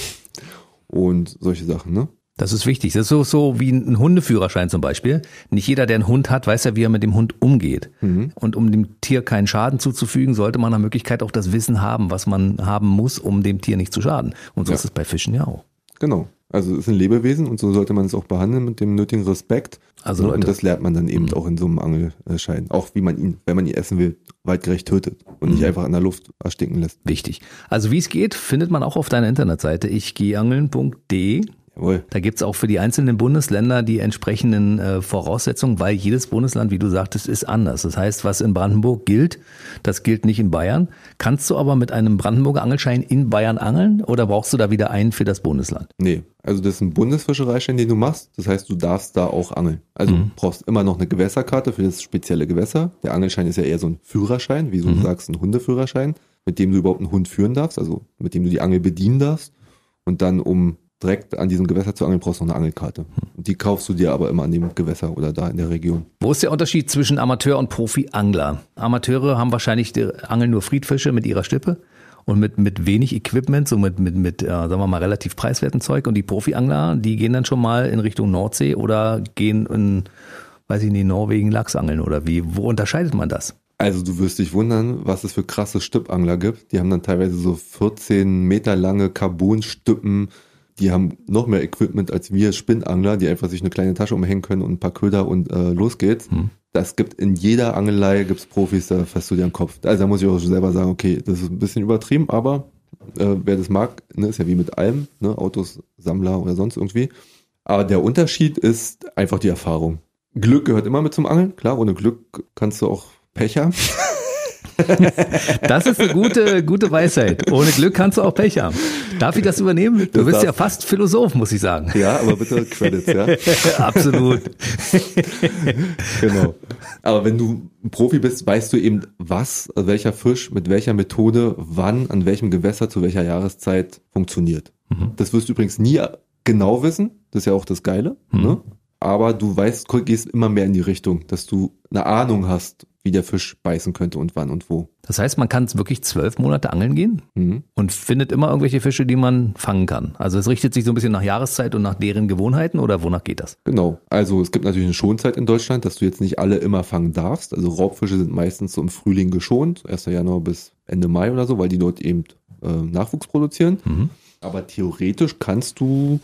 Speaker 3: Und solche Sachen, ne?
Speaker 2: Das ist wichtig. Das ist so, so wie ein Hundeführerschein zum Beispiel. Nicht jeder, der einen Hund hat, weiß ja, wie er mit dem Hund umgeht. Und um dem Tier keinen Schaden zuzufügen, sollte man nach Möglichkeit auch das Wissen haben, was man haben muss, um dem Tier nicht zu schaden. Und so
Speaker 3: Ja.
Speaker 2: ist es bei Fischen ja auch.
Speaker 3: Genau. Also es ist ein Lebewesen und so sollte man es auch behandeln mit dem nötigen Respekt.
Speaker 2: Also
Speaker 3: und
Speaker 2: Leute.
Speaker 3: das lernt man dann eben auch in so einem Angelschein. Auch wie man ihn, wenn man ihn essen will, weitgerecht tötet und nicht einfach in der Luft erstinken lässt.
Speaker 2: Wichtig. Also wie es geht, findet man auch auf deiner Internetseite ichgehangeln.de.
Speaker 3: Jawohl.
Speaker 2: Da gibt's auch für die einzelnen Bundesländer die entsprechenden äh, Voraussetzungen, weil jedes Bundesland, wie du sagtest, ist anders. Das heißt, was in Brandenburg gilt, das gilt nicht in Bayern. Kannst du aber mit einem Brandenburger Angelschein in Bayern angeln oder brauchst du da wieder einen für das Bundesland?
Speaker 3: Nee, also das ist ein Bundesfischereischein, den du machst. Das heißt, du darfst da auch angeln. Also du brauchst immer noch eine Gewässerkarte für das spezielle Gewässer. Der Angelschein ist ja eher so ein Führerschein, wie du sagst, ein Hundeführerschein, mit dem du überhaupt einen Hund führen darfst, also mit dem du die Angel bedienen darfst. Und dann, um direkt an diesem Gewässer zu angeln, brauchst du noch eine Angelkarte. Und die kaufst du dir aber immer an dem Gewässer oder da in der Region.
Speaker 2: Wo ist der Unterschied zwischen Amateur und Profi-Angler? Amateure haben wahrscheinlich die angeln nur Friedfische mit ihrer Stippe und mit, mit wenig Equipment, so mit, mit, mit äh, sagen wir mal, relativ preiswerten Zeug. Und die Profi-Angler, die gehen dann schon mal in Richtung Nordsee oder gehen in, weiß ich nicht, Norwegen Lachsangeln oder wie? Wo unterscheidet man das?
Speaker 3: Also du wirst dich wundern, was es für krasse Stippangler gibt. Die haben dann teilweise so 14 Meter lange Carbonstippen. Die haben noch mehr Equipment als wir Spinnangler, die einfach sich eine kleine Tasche umhängen können und ein paar Köder und äh, los geht's. Das gibt in jeder Angelei gibt's Profis, da fasst du dir den Kopf. Also da muss ich auch selber sagen, okay, das ist ein bisschen übertrieben, aber äh, wer das mag, ne, ist ja wie mit allem, ne, Autos, Sammler oder sonst irgendwie. Aber der Unterschied ist einfach die Erfahrung. Glück gehört immer mit zum Angeln, klar, ohne Glück kannst du auch Pech haben.
Speaker 2: Das ist eine gute, gute Weisheit. Ohne Glück kannst du auch Pech haben. Darf ich das übernehmen? Du
Speaker 3: Das
Speaker 2: bist ja fast Philosoph, muss ich sagen.
Speaker 3: Ja, aber bitte Credits, ja.
Speaker 2: Absolut.
Speaker 3: Genau. Aber wenn du ein Profi bist, weißt du eben, was, welcher Fisch mit welcher Methode, wann, an welchem Gewässer, zu welcher Jahreszeit funktioniert. Das wirst du übrigens nie genau wissen. Das ist ja auch das Geile. Ne? Aber du weißt, gehst immer mehr in die Richtung, dass du eine Ahnung hast, wie der Fisch beißen könnte und wann und wo.
Speaker 2: Das heißt, man kann wirklich zwölf Monate angeln gehen
Speaker 3: Mhm.
Speaker 2: und findet immer irgendwelche Fische, die man fangen kann. Also es richtet sich so ein bisschen nach Jahreszeit und nach deren Gewohnheiten oder wonach geht das?
Speaker 3: Genau. Also es gibt natürlich eine Schonzeit in Deutschland, dass du jetzt nicht alle immer fangen darfst. Also Raubfische sind meistens so im Frühling geschont, 1. Januar bis Ende Mai oder so, weil die dort eben äh, Nachwuchs produzieren.
Speaker 2: Mhm.
Speaker 3: Aber theoretisch kannst du,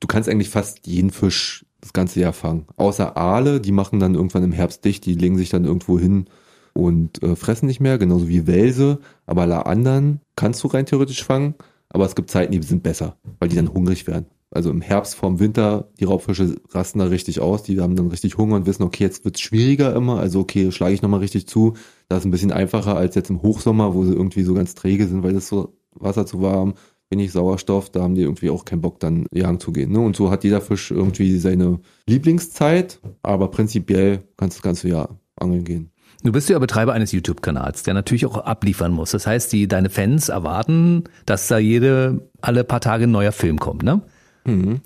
Speaker 3: du kannst eigentlich fast jeden Fisch das ganze Jahr fangen. Außer Aale, die machen dann irgendwann im Herbst dicht, die legen sich dann irgendwo hin und äh, fressen nicht mehr, genauso wie Welse. Aber alle anderen kannst du rein theoretisch fangen. Aber es gibt Zeiten, die sind besser, weil die dann hungrig werden. Also im Herbst vorm Winter, die Raubfische rasten da richtig aus, die haben dann richtig Hunger und wissen, okay, jetzt wird's schwieriger immer, also okay, schlage ich nochmal richtig zu. Das ist ein bisschen einfacher als jetzt im Hochsommer, wo sie irgendwie so ganz träge sind, weil das so Wasser zu warm, wenig Sauerstoff, da haben die irgendwie auch keinen Bock, dann jagen zu gehen. Ne? Und so hat jeder Fisch irgendwie seine Lieblingszeit, aber prinzipiell kannst du das ganze Jahr angeln gehen.
Speaker 2: Du bist ja Betreiber eines YouTube-Kanals, der natürlich auch abliefern muss. Das heißt, die, deine Fans erwarten, dass da jede, alle paar Tage ein neuer Film kommt, ne?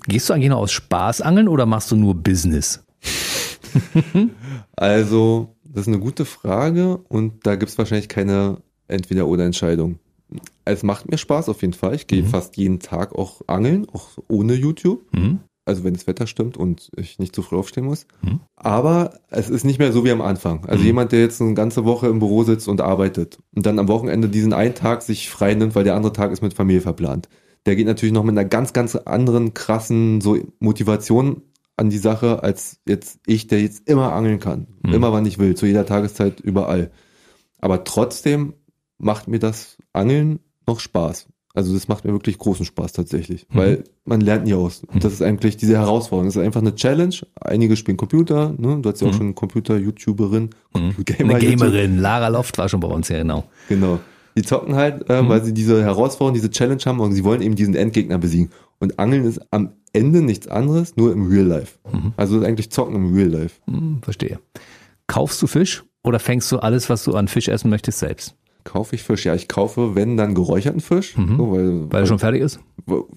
Speaker 2: Gehst du eigentlich noch aus Spaß angeln oder machst du nur Business?
Speaker 3: Also, das ist eine gute Frage und da gibt's wahrscheinlich keine Entweder-Oder-Entscheidung. Es macht mir Spaß auf jeden Fall. Ich gehe fast jeden Tag auch angeln, auch ohne YouTube.
Speaker 2: Mhm.
Speaker 3: Also wenn das Wetter stimmt und ich nicht zu früh aufstehen muss.
Speaker 2: Mhm.
Speaker 3: Aber es ist nicht mehr so wie am Anfang. Also jemand, der jetzt eine ganze Woche im Büro sitzt und arbeitet und dann am Wochenende diesen einen Tag sich frei nimmt, weil der andere Tag ist mit Familie verplant. Der geht natürlich noch mit einer ganz, ganz anderen krassen so Motivation an die Sache, als jetzt ich, der jetzt immer angeln kann.
Speaker 2: Mhm.
Speaker 3: Immer wann ich will, zu jeder Tageszeit, überall. Aber trotzdem macht mir das Angeln noch Spaß. Also das macht mir wirklich großen Spaß tatsächlich,
Speaker 2: Mhm.
Speaker 3: weil man lernt nie aus. Und das ist eigentlich diese Herausforderung. Das ist einfach eine Challenge. Einige spielen Computer, ne? Du hast ja auch
Speaker 2: Mhm.
Speaker 3: schon Computer-YouTuberin,
Speaker 2: Eine
Speaker 3: Gamer, YouTube.
Speaker 2: Gamerin, Lara Loft war schon bei uns, ja genau.
Speaker 3: Genau. Die zocken halt, äh,
Speaker 2: Mhm.
Speaker 3: weil sie diese Herausforderung, diese Challenge haben und sie wollen eben diesen Endgegner besiegen. Und Angeln ist am Ende nichts anderes, nur im Real Life.
Speaker 2: Mhm.
Speaker 3: Also eigentlich zocken im Real Life.
Speaker 2: Verstehe. Kaufst du Fisch oder fängst du alles, was du an Fisch essen möchtest, selbst?
Speaker 3: Kaufe ich Fisch? Ja, ich kaufe, wenn dann geräucherten Fisch.
Speaker 2: Mhm.
Speaker 3: So, weil,
Speaker 2: Weil er schon fertig ist?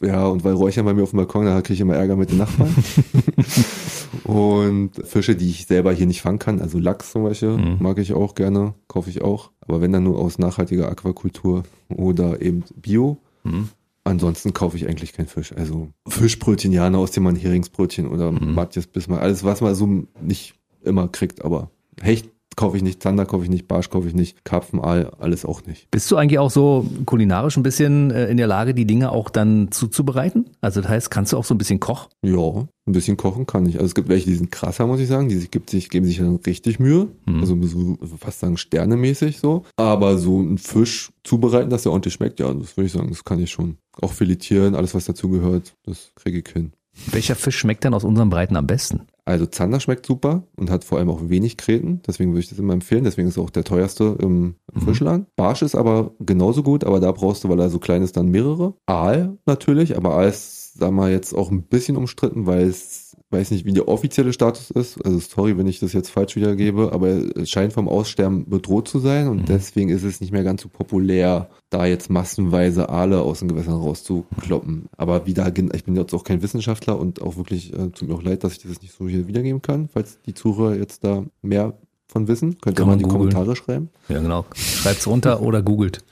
Speaker 3: Ja, und weil Räuchern bei mir auf dem Balkon, da kriege ich immer Ärger mit den Nachbarn. und Fische, die ich selber hier nicht fangen kann, also Lachs zum Beispiel,
Speaker 2: Mhm.
Speaker 3: mag ich auch gerne, kaufe ich auch. Aber wenn dann nur aus nachhaltiger Aquakultur oder eben Bio.
Speaker 2: Mhm.
Speaker 3: Ansonsten kaufe ich eigentlich keinen Fisch. Also Fischbrötchen, ja, aus dem man Heringsbrötchen oder
Speaker 2: Mhm.
Speaker 3: Matjes Bismarck, alles, was man so nicht immer kriegt, aber Hecht kaufe ich nicht, Zander kaufe ich nicht, Barsch kaufe ich nicht, Karpfen, Aal, alles auch nicht.
Speaker 2: Bist du eigentlich auch so kulinarisch ein bisschen äh, in der Lage, die Dinge auch dann zuzubereiten? Also das heißt, kannst du auch so ein bisschen Koch?
Speaker 3: Ja, ein bisschen kochen kann ich. Also es gibt welche, die sind krasser, muss ich sagen. Die gibt sich, geben sich dann richtig Mühe.
Speaker 2: Mhm.
Speaker 3: Also so fast sagen sternemäßig so. Aber so ein Fisch zubereiten, dass der ordentlich schmeckt, ja, das würde ich sagen, das kann ich schon. Auch filetieren, alles was dazugehört, das kriege ich hin.
Speaker 2: Welcher Fisch schmeckt denn aus unseren Breiten am besten?
Speaker 3: Also Zander schmeckt super und hat vor allem auch wenig Kreten. Deswegen würde ich das immer empfehlen. Deswegen ist es auch der teuerste im
Speaker 2: Mhm.
Speaker 3: Fischladen. Barsch ist aber genauso gut, aber da brauchst du, weil er so klein ist, dann mehrere. Aal natürlich, aber Aal ist, sagen wir jetzt auch ein bisschen umstritten, weil es weiß nicht, wie der offizielle Status ist. Also sorry, wenn ich das jetzt falsch wiedergebe, aber es scheint vom Aussterben bedroht zu sein und
Speaker 2: Mhm.
Speaker 3: deswegen ist es nicht mehr ganz so populär, da jetzt massenweise Aale aus den Gewässern rauszukloppen. Aber wieder, ich bin jetzt auch kein Wissenschaftler und auch wirklich, äh, tut mir auch leid, dass ich das nicht so hier wiedergeben kann. Falls die Zuhörer jetzt da mehr von wissen, könnt ihr mal in die
Speaker 2: googeln.
Speaker 3: Kommentare schreiben.
Speaker 2: Ja, genau. Schreibt's runter oder googelt.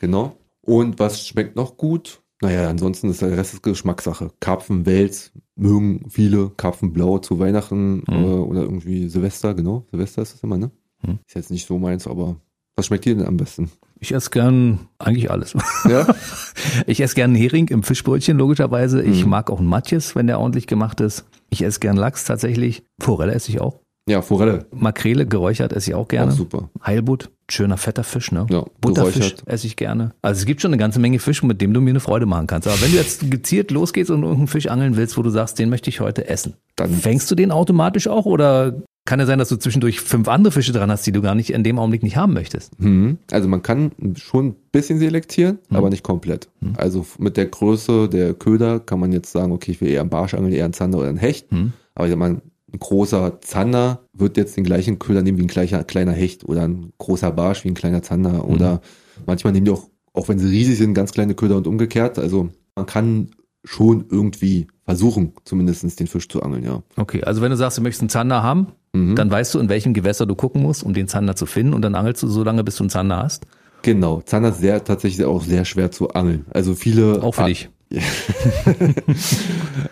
Speaker 3: Genau. Und was schmeckt noch gut? Naja, ansonsten ist der Rest ist Geschmackssache. Karpfen, Wels, mögen viele. Karpfenblau zu Weihnachten
Speaker 2: Mhm.
Speaker 3: äh, oder irgendwie Silvester, genau. Silvester ist das immer, ne?
Speaker 2: Mhm.
Speaker 3: Ist jetzt nicht so meins, aber was schmeckt dir denn am besten?
Speaker 2: Ich esse gern eigentlich alles.
Speaker 3: Ja?
Speaker 2: Ich esse gern Hering im Fischbrötchen, logischerweise. Ich
Speaker 3: Mhm.
Speaker 2: mag auch einen Matjes, wenn der ordentlich gemacht ist. Ich esse gern Lachs tatsächlich. Forelle esse ich auch.
Speaker 3: Ja, Forelle.
Speaker 2: Makrele geräuchert esse ich auch gerne.
Speaker 3: Auch super.
Speaker 2: Heilbutt, schöner fetter Fisch, ne?
Speaker 3: Ja,
Speaker 2: Butterfisch
Speaker 3: geräuchert.
Speaker 2: esse ich gerne. Also es gibt schon eine ganze Menge Fisch, mit dem du mir eine Freude machen kannst. Aber wenn du jetzt gezielt losgehst und irgendeinen Fisch angeln willst, wo du sagst, den möchte ich heute essen,
Speaker 3: Dann
Speaker 2: fängst du den automatisch auch oder kann ja sein, dass du zwischendurch fünf andere Fische dran hast, die du gar nicht in dem Augenblick nicht haben möchtest?
Speaker 3: Mhm. Also man kann schon ein bisschen selektieren,
Speaker 2: Mhm.
Speaker 3: aber nicht komplett. Also mit der Größe der Köder kann man jetzt sagen, okay, ich will eher einen Barsch angeln, eher einen Zander oder einen Hecht.
Speaker 2: Mhm.
Speaker 3: Aber mal, ein großer Zander wird jetzt den gleichen Köder nehmen wie ein gleicher, kleiner Hecht oder ein großer Barsch wie ein kleiner Zander.
Speaker 2: Mhm.
Speaker 3: Oder manchmal nehmen die auch, auch wenn sie riesig sind, ganz kleine Köder und umgekehrt. Also man kann schon irgendwie versuchen, zumindest den Fisch zu angeln, ja.
Speaker 2: Okay, also wenn du sagst, du möchtest einen Zander haben,
Speaker 3: Mhm.
Speaker 2: dann weißt du, in welchem Gewässer du gucken musst, um den Zander zu finden und dann angelst du so lange, bis du einen Zander hast.
Speaker 3: Genau, Zander ist sehr, tatsächlich auch sehr schwer zu angeln. Also viele.
Speaker 2: Auch für dich.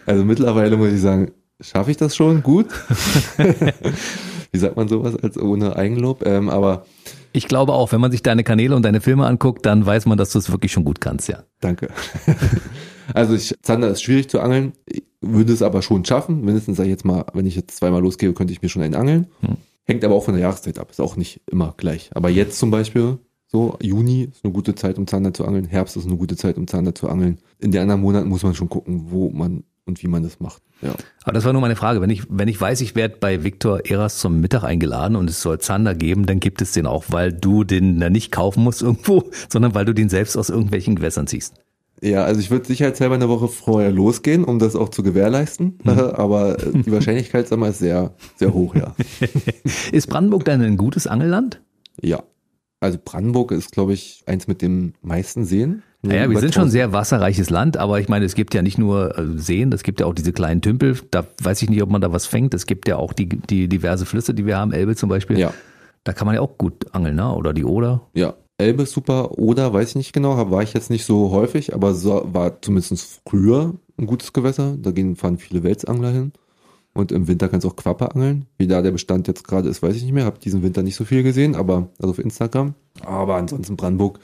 Speaker 3: Also mittlerweile muss ich sagen, schaffe ich das schon gut. Wie sagt man sowas als ohne Eigenlob? Ähm, aber
Speaker 2: Ich glaube auch, wenn man sich deine Kanäle und deine Filme anguckt, dann weiß man, dass du es wirklich schon gut kannst, ja.
Speaker 3: danke. Also ich, Zander ist schwierig zu angeln, ich würde es aber schon schaffen. Mindestens sage ich jetzt mal, wenn ich jetzt zweimal losgehe, könnte ich mir schon einen angeln.
Speaker 2: Hm.
Speaker 3: Hängt aber auch von der Jahreszeit ab, ist auch nicht immer gleich. Aber jetzt zum Beispiel, so Juni ist eine gute Zeit, um Zander zu angeln. Herbst ist eine gute Zeit, um Zander zu angeln. In den anderen Monaten muss man schon gucken, wo man und wie man das macht. Ja.
Speaker 2: Aber das war nur meine Frage. Wenn ich, wenn ich weiß, ich werde bei Viktor Eras zum Mittag eingeladen und es soll Zander geben, dann gibt es den auch, weil du den da nicht kaufen musst irgendwo, sondern weil du den selbst aus irgendwelchen Gewässern ziehst.
Speaker 3: Ja, also ich würde sicherheitshalber eine Woche vorher losgehen, um das auch zu gewährleisten. Aber äh, die Wahrscheinlichkeit, sag mal, ist sehr, sehr hoch, ja.
Speaker 2: Ist Brandenburg dann ein gutes Angelland?
Speaker 3: Ja. Also Brandenburg ist, glaube ich, eins mit den meisten Seen.
Speaker 2: Naja, wir sind schon ein
Speaker 3: 1000
Speaker 2: sehr wasserreiches Land, aber ich meine, es gibt ja nicht nur äh, Seen, es gibt ja auch diese kleinen Tümpel. Da weiß ich nicht, ob man da was fängt. Es gibt ja auch die, die diverse Flüsse, die wir haben, Elbe zum Beispiel.
Speaker 3: Ja,
Speaker 2: Da kann man ja auch gut angeln, ne? Oder die Oder.
Speaker 3: ja. Elbe super. Oder weiß ich nicht genau, war ich jetzt nicht so häufig, aber so, war zumindest früher ein gutes Gewässer. Da gehen, fahren viele Welsangler hin. Und im Winter kannst du auch Quappe angeln. Wie da der Bestand jetzt gerade ist, weiß ich nicht mehr. Hab diesen Winter nicht so viel gesehen, aber also auf Instagram. Aber ansonsten Brandenburg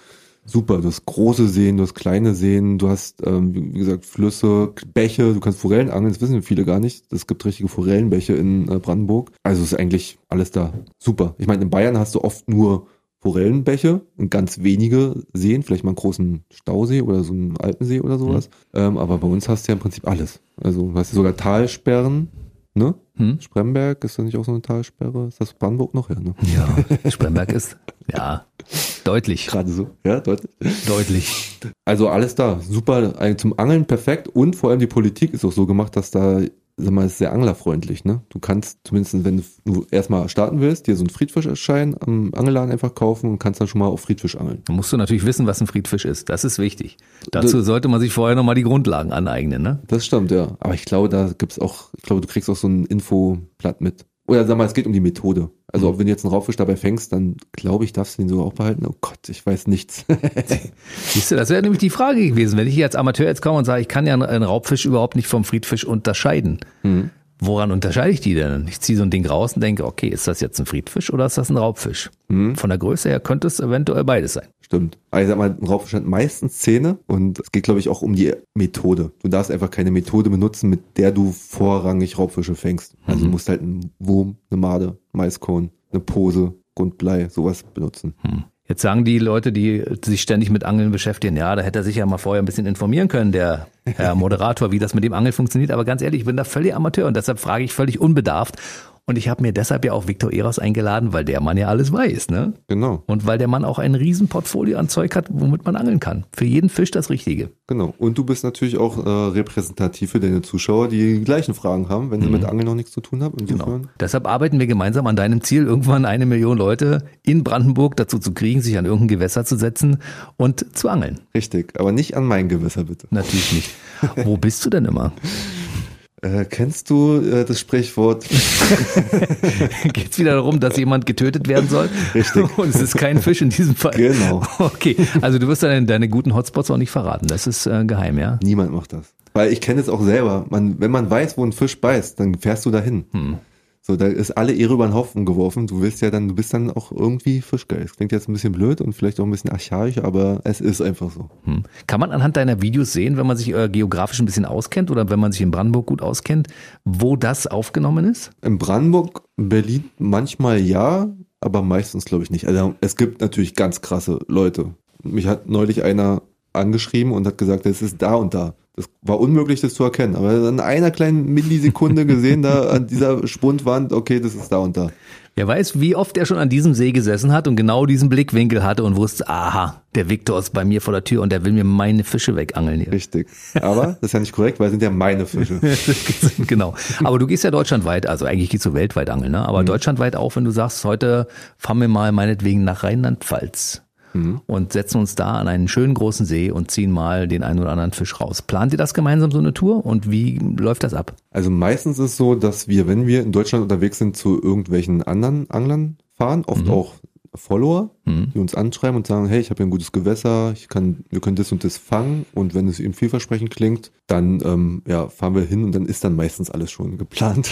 Speaker 3: super. Du hast große Seen, du hast kleine Seen, du hast, ähm, wie gesagt, Flüsse, Bäche, du kannst Forellen angeln, das wissen viele gar nicht. Es gibt richtige Forellenbäche in äh, Brandenburg. Also ist eigentlich alles da. Super. Ich meine, in Bayern hast du oft nur Forellenbäche und ganz wenige Seen, vielleicht mal einen großen Stausee oder so einen Alpensee oder sowas. Mhm. Ähm, aber bei uns hast du ja im Prinzip alles. Also du hast sogar Talsperren, ne? Hm? Spremberg, ist das nicht auch so eine Talsperre? Ist das Brandenburg noch? Ja, ne?
Speaker 2: Ja, Spremberg ist, ja, deutlich.
Speaker 3: Gerade so, ja, deutlich.
Speaker 2: Deutlich.
Speaker 3: Also alles da, super, zum Angeln perfekt und vor allem die Politik ist auch so gemacht, dass da sag mal, ist sehr anglerfreundlich, ne? Du kannst zumindest, wenn du erstmal starten willst, dir so einen Friedfischschein am Angelladen einfach kaufen und kannst dann schon mal auf Friedfisch angeln.
Speaker 2: Da musst du natürlich wissen, was ein Friedfisch ist. Das ist wichtig. Dazu das, sollte man sich vorher nochmal die Grundlagen aneignen, ne?
Speaker 3: Das stimmt, ja. Aber ich glaube, da gibt's auch, ich glaube, du kriegst auch so ein Infoblatt mit. Oder sag mal, es geht um die Methode. Also, mhm. wenn du jetzt einen Raubfisch dabei fängst, dann glaube ich, darfst du den sogar auch behalten. Oh Gott, ich weiß nichts.
Speaker 2: Siehst du, das wäre nämlich die Frage gewesen. Wenn ich hier als Amateur jetzt komme und sage, ich kann ja einen Raubfisch überhaupt nicht vom Friedfisch unterscheiden. Mhm. Woran unterscheide ich die denn? Ich ziehe so ein Ding raus und denke, okay, ist das jetzt ein Friedfisch oder ist das ein Raubfisch? Mhm. Von der Größe her könnte es eventuell beides sein.
Speaker 3: Stimmt. Also ich sag mal, ein Raubfisch hat meistens Zähne und es geht, glaube ich, auch um die Methode. Du darfst einfach keine Methode benutzen, mit der du vorrangig Raubfische fängst. Also mhm. du musst halt einen Wurm, eine Made, Maiskorn, eine Pose, Grundblei, sowas benutzen. Mhm.
Speaker 2: Jetzt sagen die Leute, die sich ständig mit Angeln beschäftigen, ja, da hätte er sich ja mal vorher ein bisschen informieren können, der Herr Moderator, wie das mit dem Angeln funktioniert. Aber ganz ehrlich, ich bin da völlig Amateur und deshalb frage ich völlig unbedarft. Und ich habe mir deshalb ja auch Viktor Eros eingeladen, weil der Mann ja alles weiß, ne?
Speaker 3: Genau.
Speaker 2: Und weil der Mann auch ein Riesenportfolio an Zeug hat, womit man angeln kann. Für jeden Fisch das Richtige.
Speaker 3: Genau. Und du bist natürlich auch äh, repräsentativ für deine Zuschauer, die die gleichen Fragen haben, wenn sie mhm. mit Angeln noch nichts zu tun haben.
Speaker 2: Insofern. Genau. Deshalb arbeiten wir gemeinsam an deinem Ziel, irgendwann eine Million Leute in Brandenburg dazu zu kriegen, sich an irgendein Gewässer zu setzen und zu angeln.
Speaker 3: Richtig, aber nicht an mein Gewässer, bitte.
Speaker 2: Natürlich nicht. Wo bist du denn immer?
Speaker 3: Äh, kennst du äh, das Sprichwort?
Speaker 2: Geht es wieder darum, dass jemand getötet werden soll?
Speaker 3: Richtig.
Speaker 2: Und es ist kein Fisch in diesem Fall.
Speaker 3: Genau.
Speaker 2: Okay, also du wirst deine, deine guten Hotspots auch nicht verraten. Das ist äh, geheim, ja?
Speaker 3: Niemand macht das. Weil ich kenne es auch selber. Man, wenn man weiß, wo ein Fisch beißt, dann fährst du dahin. Hm. So, da ist alle Ehre über den Haufen geworfen. Du willst ja dann, du bist dann auch irgendwie Fischgeil. Das klingt jetzt ein bisschen blöd und vielleicht auch ein bisschen archaisch, aber es ist einfach so.
Speaker 2: Hm. Kann man anhand deiner Videos sehen, wenn man sich äh, geografisch ein bisschen auskennt oder wenn man sich in Brandenburg gut auskennt, wo das aufgenommen ist?
Speaker 3: In Brandenburg, Berlin manchmal ja, aber meistens glaube ich nicht. Also es gibt natürlich ganz krasse Leute. Mich hat neulich einer angeschrieben und hat gesagt, es ist da und da. Das war unmöglich, das zu erkennen. Aber in einer kleinen Millisekunde gesehen, da an dieser Spundwand, okay, das ist da und da.
Speaker 2: Wer weiß, wie oft er schon an diesem See gesessen hat und genau diesen Blickwinkel hatte und wusste, aha, der Viktor ist bei mir vor der Tür und der will mir meine Fische wegangeln hier.
Speaker 3: Richtig. Aber das ist ja nicht korrekt, weil es sind ja meine Fische.
Speaker 2: genau. Aber du gehst ja deutschlandweit, also eigentlich gehst du weltweit angeln, ne? Aber mhm. deutschlandweit auch, wenn du sagst, heute fahren wir mal meinetwegen nach Rheinland-Pfalz mhm. und setzen uns da an einen schönen großen See und ziehen mal den einen oder anderen Fisch raus. Plant ihr das gemeinsam so eine Tour und wie läuft das ab?
Speaker 3: Also meistens ist es so, dass wir, wenn wir in Deutschland unterwegs sind, zu irgendwelchen anderen Anglern fahren, oft mhm. auch Follower, mhm. die uns anschreiben und sagen, hey, ich habe hier ein gutes Gewässer, ich kann, wir können das und das fangen und wenn es ihnen vielversprechend klingt, dann ähm, ja, fahren wir hin und dann ist dann meistens alles schon geplant.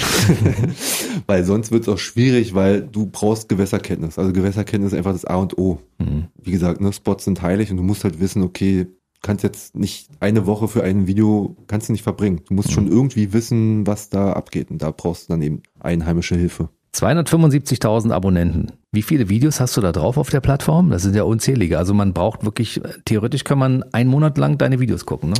Speaker 3: weil sonst wird es auch schwierig, weil du brauchst Gewässerkenntnis. Also Gewässerkenntnis ist einfach das A und O. Mhm. Wie gesagt, ne, Spots sind heilig und du musst halt wissen, okay, kannst jetzt nicht eine Woche für ein Video, kannst du nicht verbringen. Du musst mhm. schon irgendwie wissen, was da abgeht und da brauchst du dann eben einheimische Hilfe.
Speaker 2: 275.000 Abonnenten. Wie viele Videos hast du da drauf auf der Plattform? Das sind ja unzählige. Also man braucht wirklich, theoretisch kann man einen Monat lang deine Videos gucken, ne?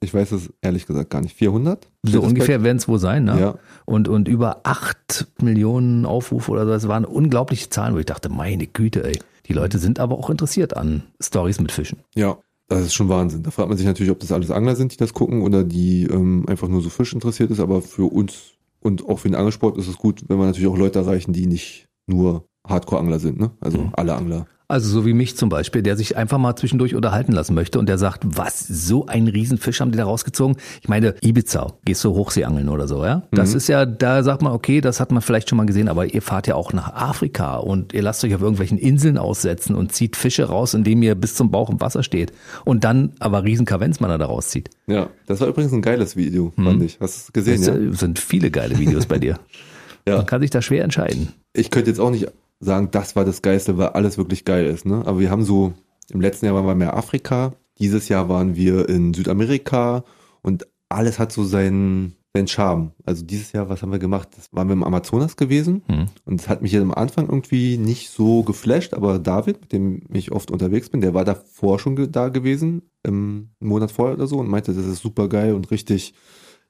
Speaker 3: Ich weiß es ehrlich gesagt gar nicht. 400?
Speaker 2: So ungefähr werden es wohl sein, ne?
Speaker 3: Ja.
Speaker 2: Und, und über 8 Millionen Aufrufe oder so. Das waren unglaubliche Zahlen, wo ich dachte, meine Güte, ey. Die Leute sind aber auch interessiert an Stories mit Fischen.
Speaker 3: Ja. Das ist schon Wahnsinn. Da fragt man sich natürlich, ob das alles Angler sind, die das gucken oder die ähm, einfach nur so Fisch interessiert ist. Aber für uns und auch für den Angelsport ist es gut, wenn wir natürlich auch Leute erreichen, die nicht nur Hardcore-Angler sind, ne? Also mhm. alle Angler.
Speaker 2: Also so wie mich zum Beispiel, der sich einfach mal zwischendurch unterhalten lassen möchte und der sagt, was, so ein Riesenfisch haben die da rausgezogen? Ich meine, Ibiza, gehst du Hochseeangeln oder so, ja? Das mhm. ist ja, da sagt man, okay, das hat man vielleicht schon mal gesehen, aber ihr fahrt ja auch nach Afrika und ihr lasst euch auf irgendwelchen Inseln aussetzen und zieht Fische raus, indem ihr bis zum Bauch im Wasser steht und dann aber riesen Kavenzmann da rauszieht.
Speaker 3: Ja, das war übrigens ein geiles Video, mhm. fand ich. Hast du es gesehen, das
Speaker 2: ja? sind viele geile Videos bei dir. ja. Man kann sich da schwer entscheiden.
Speaker 3: Ich könnte jetzt auch nicht sagen, das war das Geilste, weil alles wirklich geil ist. Ne? Aber wir haben so Im letzten Jahr waren wir mehr Afrika. Dieses Jahr waren wir in Südamerika und alles hat so seinen, seinen Charme. Also dieses Jahr, was haben wir gemacht? Das waren wir im Amazonas gewesen
Speaker 2: Hm.
Speaker 3: und es hat mich am Anfang irgendwie nicht so geflasht, aber David, mit dem ich oft unterwegs bin, der war davor schon da gewesen, im Monat vorher oder so und meinte, das ist super geil und richtig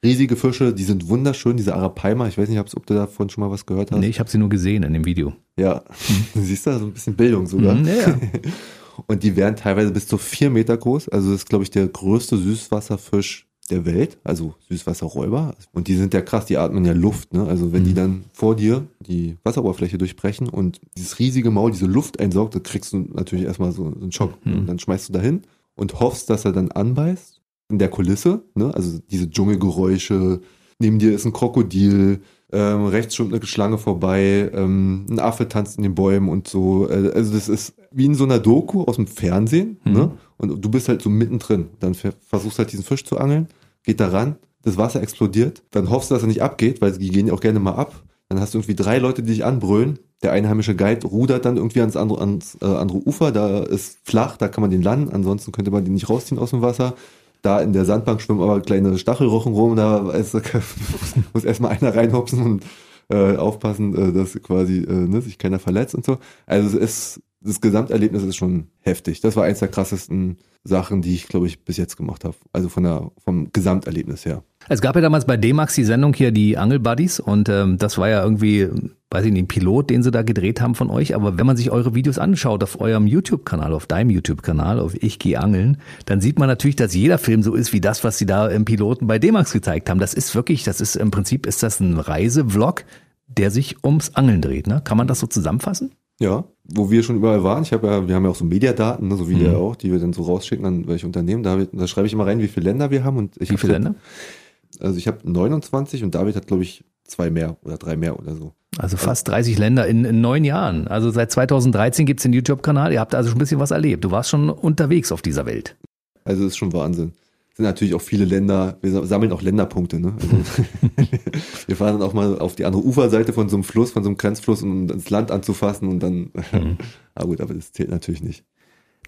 Speaker 3: riesige Fische, die sind wunderschön, diese Arapaima, ich weiß nicht, ob du davon schon mal was gehört hast.
Speaker 2: Nee, ich habe sie nur gesehen in dem Video.
Speaker 3: Ja, siehst du, so ein bisschen Bildung sogar.
Speaker 2: Mhm, ja.
Speaker 3: Und die werden teilweise bis zu vier Meter groß. Also das ist, glaube ich, der größte Süßwasserfisch der Welt, also Süßwasserräuber. Und die sind ja krass, die atmen ja Luft. Ne? Also wenn die dann vor dir die Wasseroberfläche durchbrechen und dieses riesige Maul diese Luft einsaugt, dann kriegst du natürlich erstmal so einen Schock. Und dann schmeißt du dahin und hoffst, dass er dann anbeißt in der Kulisse. Ne? Also diese Dschungelgeräusche, neben dir ist ein Krokodil, ähm, rechts schwimmt eine Schlange vorbei, ähm, ein Affe tanzt in den Bäumen und so. Äh, also das ist wie in so einer Doku aus dem Fernsehen, ne? Und du bist halt so mittendrin. Dann ver- versuchst halt diesen Fisch zu angeln, geht da ran, das Wasser explodiert, dann hoffst du, dass er nicht abgeht, weil die gehen ja auch gerne mal ab. Dann hast du irgendwie drei Leute, die dich anbrüllen. Der einheimische Guide rudert dann irgendwie ans andere, ans äh, andere Ufer, da ist flach, da kann man den landen, ansonsten könnte man den nicht rausziehen aus dem Wasser. Da in der Sandbank schwimmen aber kleine Stachelrochen rum, da ist, muss erstmal einer reinhopsen und äh, aufpassen, äh, dass quasi äh, ne, sich keiner verletzt und so. Also es ist, das Gesamterlebnis ist schon heftig. Das war eins der krassesten Sachen, die ich, glaube ich, bis jetzt gemacht habe. Also von der, vom Gesamterlebnis her.
Speaker 2: Es gab ja damals bei D-Max die Sendung hier, die Angel Buddies, und ähm, das war ja irgendwie, weiß ich nicht, ein Pilot, den sie da gedreht haben von euch. Aber wenn man sich eure Videos anschaut auf eurem YouTube-Kanal, auf deinem YouTube-Kanal, auf Ich geh angeln, dann sieht man natürlich, dass jeder Film so ist wie das, was sie da im Piloten bei D-Max gezeigt haben. Das ist wirklich, das ist im Prinzip ist das ein Reisevlog, der sich ums Angeln dreht. Ne? Kann man das so zusammenfassen?
Speaker 3: Ja, wo wir schon überall waren. Ich habe ja, wir haben ja auch so Mediadaten, ne, so wie
Speaker 2: Mhm.
Speaker 3: der auch, die wir dann so rausschicken an welche Unternehmen. Da, da schreibe ich immer rein, wie viele Länder wir haben. Und ich
Speaker 2: Wie viele Länder?
Speaker 3: Also ich habe 29 und David hat, glaube ich, zwei mehr oder drei mehr oder so.
Speaker 2: Also fast 30 Länder in, in neun Jahren. Also seit 2013 gibt's den YouTube-Kanal. Ihr habt also schon ein bisschen was erlebt. Du warst schon unterwegs auf dieser Welt.
Speaker 3: Also ist schon Wahnsinn. Sind natürlich auch viele Länder, wir sammeln auch Länderpunkte, ne? Also, wir fahren dann auch mal auf die andere Uferseite von so einem Fluss, von so einem Grenzfluss, um das Land anzufassen und dann, ah gut, aber das zählt natürlich nicht.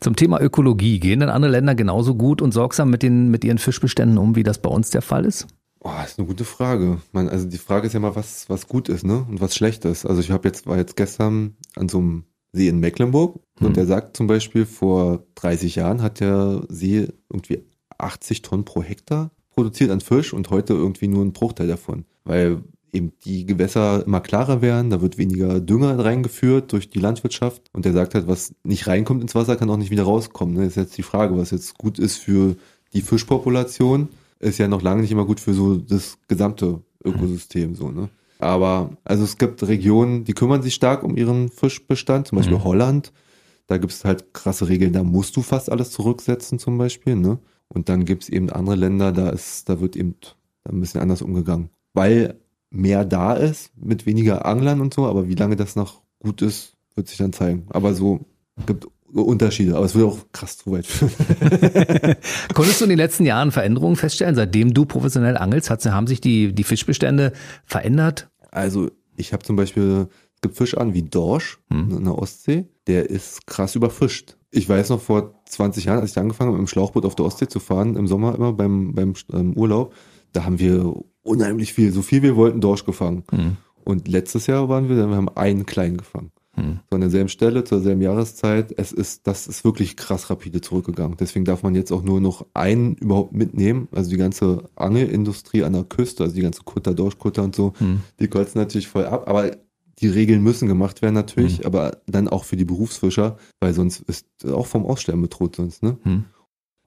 Speaker 2: Zum Thema Ökologie. Gehen denn andere Länder genauso gut und sorgsam mit, den, mit ihren Fischbeständen um, wie das bei uns der Fall ist?
Speaker 3: Oh, ist eine gute Frage. Man, also die Frage ist ja mal, was, was gut ist, ne? Und was schlecht ist. Also ich habe jetzt, war jetzt gestern an so einem See in Mecklenburg und der sagt zum Beispiel, vor 30 Jahren hat der See irgendwie 80 Tonnen pro Hektar produziert an Fisch und heute irgendwie nur ein Bruchteil davon. Weil eben die Gewässer immer klarer werden, da wird weniger Dünger reingeführt durch die Landwirtschaft und der sagt halt, was nicht reinkommt ins Wasser, kann auch nicht wieder rauskommen. Ne? Das ist jetzt die Frage, was jetzt gut ist für die Fischpopulation, ist ja noch lange nicht immer gut für so das gesamte Ökosystem so, ne? Aber also es gibt Regionen, die kümmern sich stark um ihren Fischbestand, zum Beispiel Holland. Da gibt es halt krasse Regeln, da musst du fast alles zurücksetzen zum Beispiel, ne? Und dann gibt es eben andere Länder, da ist, da wird eben ein bisschen anders umgegangen. Weil mehr da ist, mit weniger Anglern und so, aber wie lange das noch gut ist, wird sich dann zeigen. Aber so gibt Unterschiede, aber es würde auch krass zu weit führen.
Speaker 2: Konntest du in den letzten Jahren Veränderungen feststellen? Seitdem du professionell angelst, hat, haben sich die, die Fischbestände verändert?
Speaker 3: Also ich habe zum Beispiel, es gibt Fisch an wie Dorsch in der Ostsee, der ist krass überfischt. Ich weiß noch vor 20 Jahren, als ich angefangen habe, mit dem Schlauchboot auf der Ostsee zu fahren, im Sommer immer beim, beim ähm, Urlaub, da haben wir unheimlich viel, so viel wir wollten, Dorsch gefangen. Und letztes Jahr waren wir, wir haben einen kleinen gefangen. So an derselben Stelle, zur selben Jahreszeit. Es ist, das ist wirklich krass rapide zurückgegangen. Deswegen darf man jetzt auch nur noch einen überhaupt mitnehmen. Also die ganze Angelindustrie an der Küste, also die ganze Kutter, Dorschkutter und so, die kolzen natürlich voll ab. Aber die Regeln müssen gemacht werden natürlich, aber dann auch für die Berufsfischer, weil sonst ist auch vom Aussterben bedroht sonst, ne?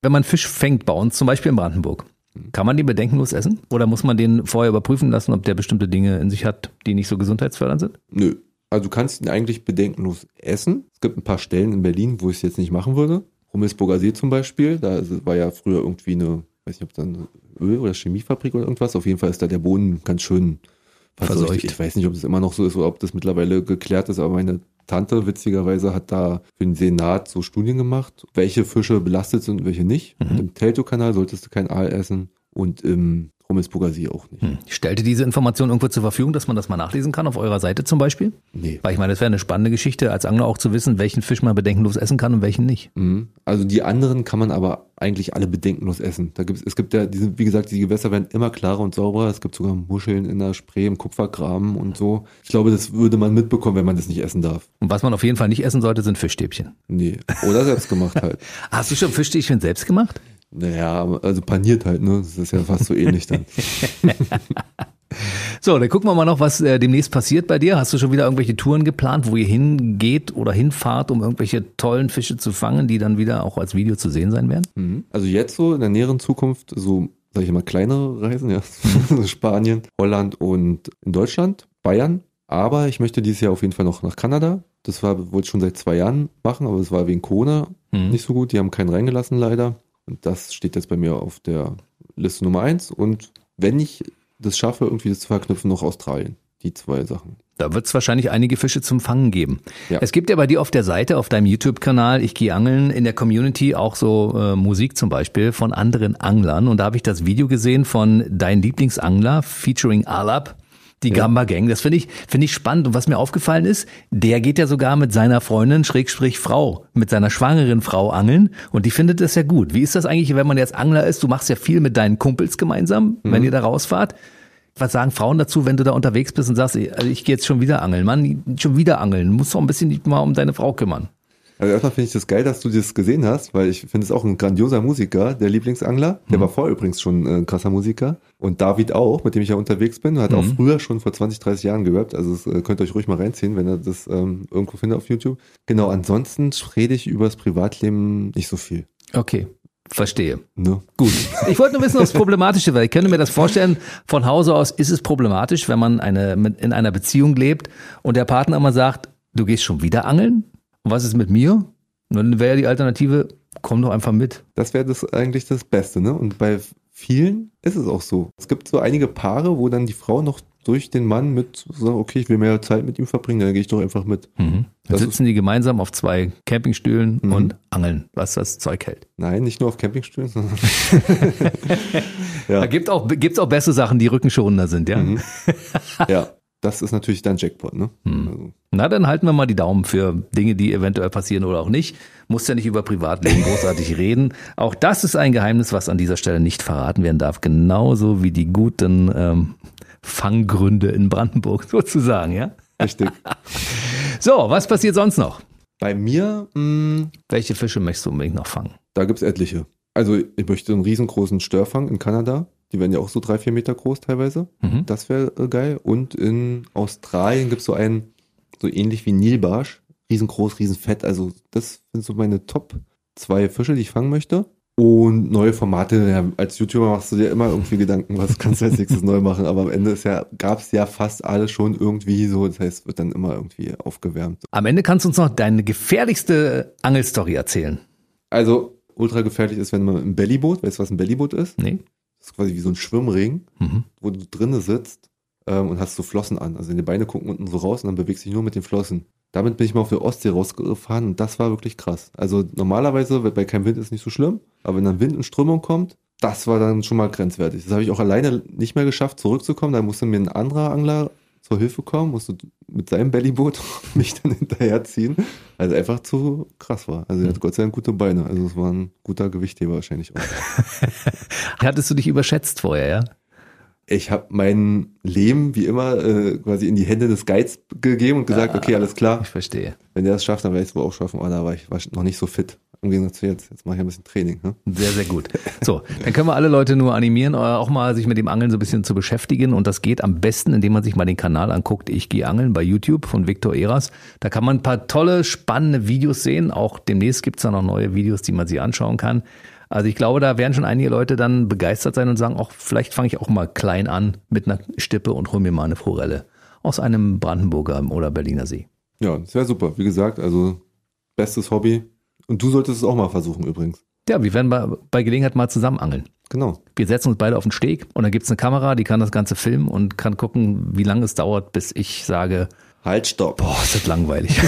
Speaker 2: Wenn man Fisch fängt bei uns, zum Beispiel in Brandenburg, kann man den bedenkenlos essen? Oder muss man den vorher überprüfen lassen, ob der bestimmte Dinge in sich hat, die nicht so gesundheitsfördernd sind?
Speaker 3: Nö. Also du kannst ihn eigentlich bedenkenlos essen. Es gibt ein paar Stellen in Berlin, wo ich es jetzt nicht machen würde. Rummelsburger See zum Beispiel, da war ja früher irgendwie eine, weiß nicht, ob da eine Öl- oder Chemiefabrik oder irgendwas. Auf jeden Fall ist da der Boden ganz schön verseucht.
Speaker 2: Verseucht.
Speaker 3: Ich weiß nicht, ob es immer noch so ist oder ob das mittlerweile geklärt ist, aber meine Tante witzigerweise hat da für den Senat so Studien gemacht, welche Fische belastet sind und welche nicht. Und Im Teltow-Kanal solltest du kein Aal essen und im Rummelsburger See auch nicht.
Speaker 2: Hm. Stellte diese Information irgendwo zur Verfügung, dass man das mal nachlesen kann auf eurer Seite zum Beispiel?
Speaker 3: Nee.
Speaker 2: Weil ich meine, das wäre eine spannende Geschichte, als Angler auch zu wissen, welchen Fisch man bedenkenlos essen kann und welchen nicht.
Speaker 3: Mhm. Also die anderen kann man aber eigentlich alle bedenkenlos essen. Da gibt's, es gibt ja, diese, wie gesagt, die Gewässer werden immer klarer und sauberer. Es gibt sogar Muscheln in der Spree, im Kupfergraben und so. Ich glaube, das würde man mitbekommen, wenn man das nicht essen darf.
Speaker 2: Und was man auf jeden Fall nicht essen sollte, sind Fischstäbchen.
Speaker 3: Nee. Oder selbst gemacht halt.
Speaker 2: Hast du schon Fischstäbchen selbst gemacht?
Speaker 3: Naja, also paniert halt, ne? Das ist ja fast so ähnlich dann.
Speaker 2: So, dann gucken wir mal noch, was äh, demnächst passiert bei dir. Hast du schon wieder irgendwelche Touren geplant, wo ihr hingeht oder hinfahrt, um irgendwelche tollen Fische zu fangen, die dann wieder auch als Video zu sehen sein werden?
Speaker 3: Mhm. Also jetzt so in der näheren Zukunft so, sag ich mal, kleinere Reisen, ja. Spanien, Holland und in Deutschland, Bayern. Aber ich möchte dieses Jahr auf jeden Fall noch nach Kanada. Das war, wollte ich schon seit zwei Jahren machen, aber es war wegen Corona
Speaker 2: Mhm.
Speaker 3: nicht so gut. Die haben keinen reingelassen leider. Und das steht jetzt bei mir auf der Liste Nummer eins. Und wenn ich das schaffe, irgendwie das zu verknüpfen, noch Australien. Die zwei Sachen.
Speaker 2: Da wird es wahrscheinlich einige Fische zum Fangen geben.
Speaker 3: Ja.
Speaker 2: Es gibt ja bei dir auf der Seite, auf deinem YouTube-Kanal, ich gehe angeln, in der Community auch so äh, Musik zum Beispiel von anderen Anglern. Und da habe ich das Video gesehen von Dein Lieblingsangler featuring Alap, die Gamba Gang. Das finde ich, finde ich spannend. Und was mir aufgefallen ist, der geht ja sogar mit seiner Freundin, Schrägstrich Frau, mit seiner schwangeren Frau angeln. Und die findet das ja gut. Wie ist das eigentlich, wenn man jetzt Angler ist? Du machst ja viel mit deinen Kumpels gemeinsam, wenn ihr da rausfahrt. Was sagen Frauen dazu, wenn du da unterwegs bist und sagst, also ich gehe jetzt schon wieder angeln? Mann, schon wieder angeln. Du musst doch ein bisschen dich mal um deine Frau kümmern.
Speaker 3: Also erstmal finde ich das geil, dass du das gesehen hast, weil ich finde es auch ein grandioser Musiker, der Lieblingsangler. Der war vorher übrigens schon äh, ein krasser Musiker. Und David auch, mit dem ich ja unterwegs bin, hat auch früher schon vor 20, 30 Jahren gerappt. Also das, äh, könnt ihr euch ruhig mal reinziehen, wenn ihr das ähm, irgendwo findet auf YouTube. Genau, ansonsten rede ich über das Privatleben nicht so viel.
Speaker 2: Okay, verstehe.
Speaker 3: Ne?
Speaker 2: Gut. Ich wollte nur wissen, ob es problematisch ist, weil ich könnte mir das vorstellen, von Hause aus ist es problematisch, wenn man eine, in einer Beziehung lebt und der Partner immer sagt, du gehst schon wieder angeln? Was ist mit mir? Und dann wäre ja die Alternative, komm doch einfach mit.
Speaker 3: Das wäre das eigentlich das Beste, ne? Und bei vielen ist es auch so. Es gibt so einige Paare, wo dann die Frau noch durch den Mann mit sagen, okay, ich will mehr Zeit mit ihm verbringen, dann gehe ich doch einfach mit.
Speaker 2: Dann
Speaker 3: Das
Speaker 2: sitzen die gemeinsam auf zwei Campingstühlen und angeln, was das Zeug hält.
Speaker 3: Nein, nicht nur auf Campingstühlen, sondern
Speaker 2: Da gibt auch, gibt's auch bessere Sachen, die rückenschonender sind, ja?
Speaker 3: ja, das ist natürlich dann Jackpot, ne? Also,
Speaker 2: Na, dann halten wir mal die Daumen für Dinge, die eventuell passieren oder auch nicht. Muss ja nicht über Privatleben großartig reden. Auch das ist ein Geheimnis, was an dieser Stelle nicht verraten werden darf. Genauso wie die guten ähm, Fanggründe in Brandenburg sozusagen, ja?
Speaker 3: richtig.
Speaker 2: So, was passiert sonst noch?
Speaker 3: Bei mir, mh,
Speaker 2: Welche Fische möchtest du unbedingt noch fangen?
Speaker 3: da gibt's etliche. Also ich möchte einen riesengroßen Störfang in Kanada. Die werden ja auch so drei, vier Meter groß teilweise.
Speaker 2: Mhm.
Speaker 3: Das wäre äh, geil. Und in Australien gibt's so einen, so ähnlich wie Nilbarsch. Riesengroß, riesenfett. Also das sind so meine Top zwei Fische, die ich fangen möchte. Und neue Formate, ja, als YouTuber machst du dir immer irgendwie Gedanken, was kannst du als nächstes neu machen. Aber am Ende ist ja, gab's ja fast alles schon irgendwie so. Das heißt, wird dann immer irgendwie aufgewärmt.
Speaker 2: Am Ende kannst du uns noch deine gefährlichste Angelstory erzählen.
Speaker 3: Also ultra gefährlich ist, wenn man im Bellyboot, weißt du, was ein Bellyboot ist?
Speaker 2: Nee?
Speaker 3: Das ist quasi wie so ein Schwimmring,
Speaker 2: Mhm.
Speaker 3: wo du drinnen sitzt ähm, und hast so Flossen an. Also deine Beine gucken unten so raus und dann bewegst du dich nur mit den Flossen. Damit bin ich mal auf der Ostsee rausgefahren und das war wirklich krass. Also normalerweise, bei keinem Wind ist nicht so schlimm, aber wenn dann Wind und Strömung kommt, das war dann schon mal grenzwertig. Das habe ich auch alleine nicht mehr geschafft, zurückzukommen. Da musste mir ein anderer Angler zur Hilfe kommen, musste mit seinem Bellyboot mich dann hinterherziehen, weil es einfach zu krass war. Also er hat Gott sei Dank gute Beine. Also es war ein guter Gewichtheber wahrscheinlich auch.
Speaker 2: Hattest du dich überschätzt vorher, ja?
Speaker 3: Ich habe mein Leben wie immer äh, quasi in die Hände des Guides gegeben und gesagt, okay, alles klar,
Speaker 2: Ich verstehe.
Speaker 3: wenn der das schafft, dann werde ich es wohl auch schaffen. Aber da war ich, war ich noch nicht so fit. Im Gegensatz zu jetzt. Jetzt mache ich ein bisschen Training. Ne?
Speaker 2: Sehr, sehr gut. So, dann können wir alle Leute nur animieren, äh, auch mal sich mit dem Angeln so ein bisschen zu beschäftigen. Und das geht am besten, indem man sich mal den Kanal anguckt. Ich gehe angeln bei YouTube von Victor Eras. Da kann man ein paar tolle, spannende Videos sehen. Auch demnächst gibt's da noch neue Videos, die man sich anschauen kann. Also ich glaube, da werden schon einige Leute dann begeistert sein und sagen, auch vielleicht fange ich auch mal klein an mit einer Stippe und hole mir mal eine Forelle aus einem Brandenburger oder Berliner See.
Speaker 3: Ja, das wäre super. Wie gesagt, also bestes Hobby. Und du solltest es auch mal versuchen übrigens.
Speaker 2: Ja, wir werden bei, bei Gelegenheit mal zusammen angeln.
Speaker 3: Genau.
Speaker 2: Wir setzen uns beide auf den Steg und dann gibt's eine Kamera, die kann das Ganze filmen und kann gucken, wie lange es dauert, bis ich sage,
Speaker 3: Halt, stopp.
Speaker 2: boah, ist das langweilig.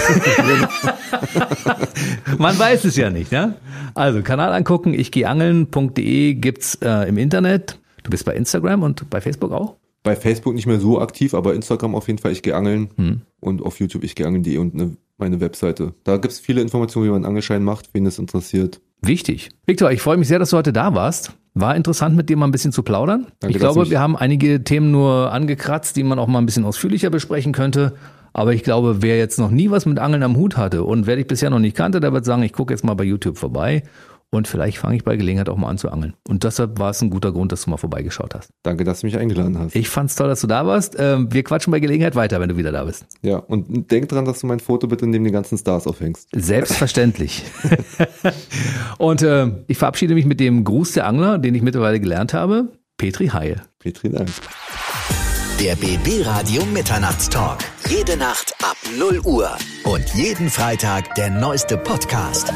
Speaker 2: Man weiß es ja nicht, ja? Also Kanal angucken, ich gehe angeln.de gibt's äh, im Internet. Du bist bei Instagram und bei Facebook auch?
Speaker 3: Bei Facebook nicht mehr so aktiv, aber Instagram auf jeden Fall, ich gehe angeln hm. und auf YouTube ich gehe angeln.de und eine, meine Webseite. Da gibt es viele Informationen, wie man einen Angelschein macht, wen es interessiert.
Speaker 2: Wichtig. Viktor, ich freue mich sehr, dass du heute da warst. War interessant, mit dir mal ein bisschen zu plaudern. Danke, ich glaube, wir haben einige Themen nur angekratzt, die man auch mal ein bisschen ausführlicher besprechen könnte. Aber ich glaube, wer jetzt noch nie was mit Angeln am Hut hatte und wer dich bisher noch nicht kannte, der wird sagen, ich gucke jetzt mal bei YouTube vorbei und vielleicht fange ich bei Gelegenheit auch mal an zu angeln. Und deshalb war es ein guter Grund, dass du mal vorbeigeschaut hast.
Speaker 3: Danke, dass du mich eingeladen hast.
Speaker 2: Ich fand's toll, dass du da warst. Ähm, wir quatschen bei Gelegenheit weiter, wenn du wieder da bist.
Speaker 3: Ja, und denk dran, dass du mein Foto bitte neben den ganzen Stars aufhängst.
Speaker 2: Selbstverständlich. und äh, ich verabschiede mich mit dem Gruß der Angler, den ich mittlerweile gelernt habe. Petri Heil.
Speaker 3: Petri Dank.
Speaker 1: Der BB Radio Mitternachtstalk. Jede Nacht ab 0 Uhr. Und jeden Freitag der neueste Podcast.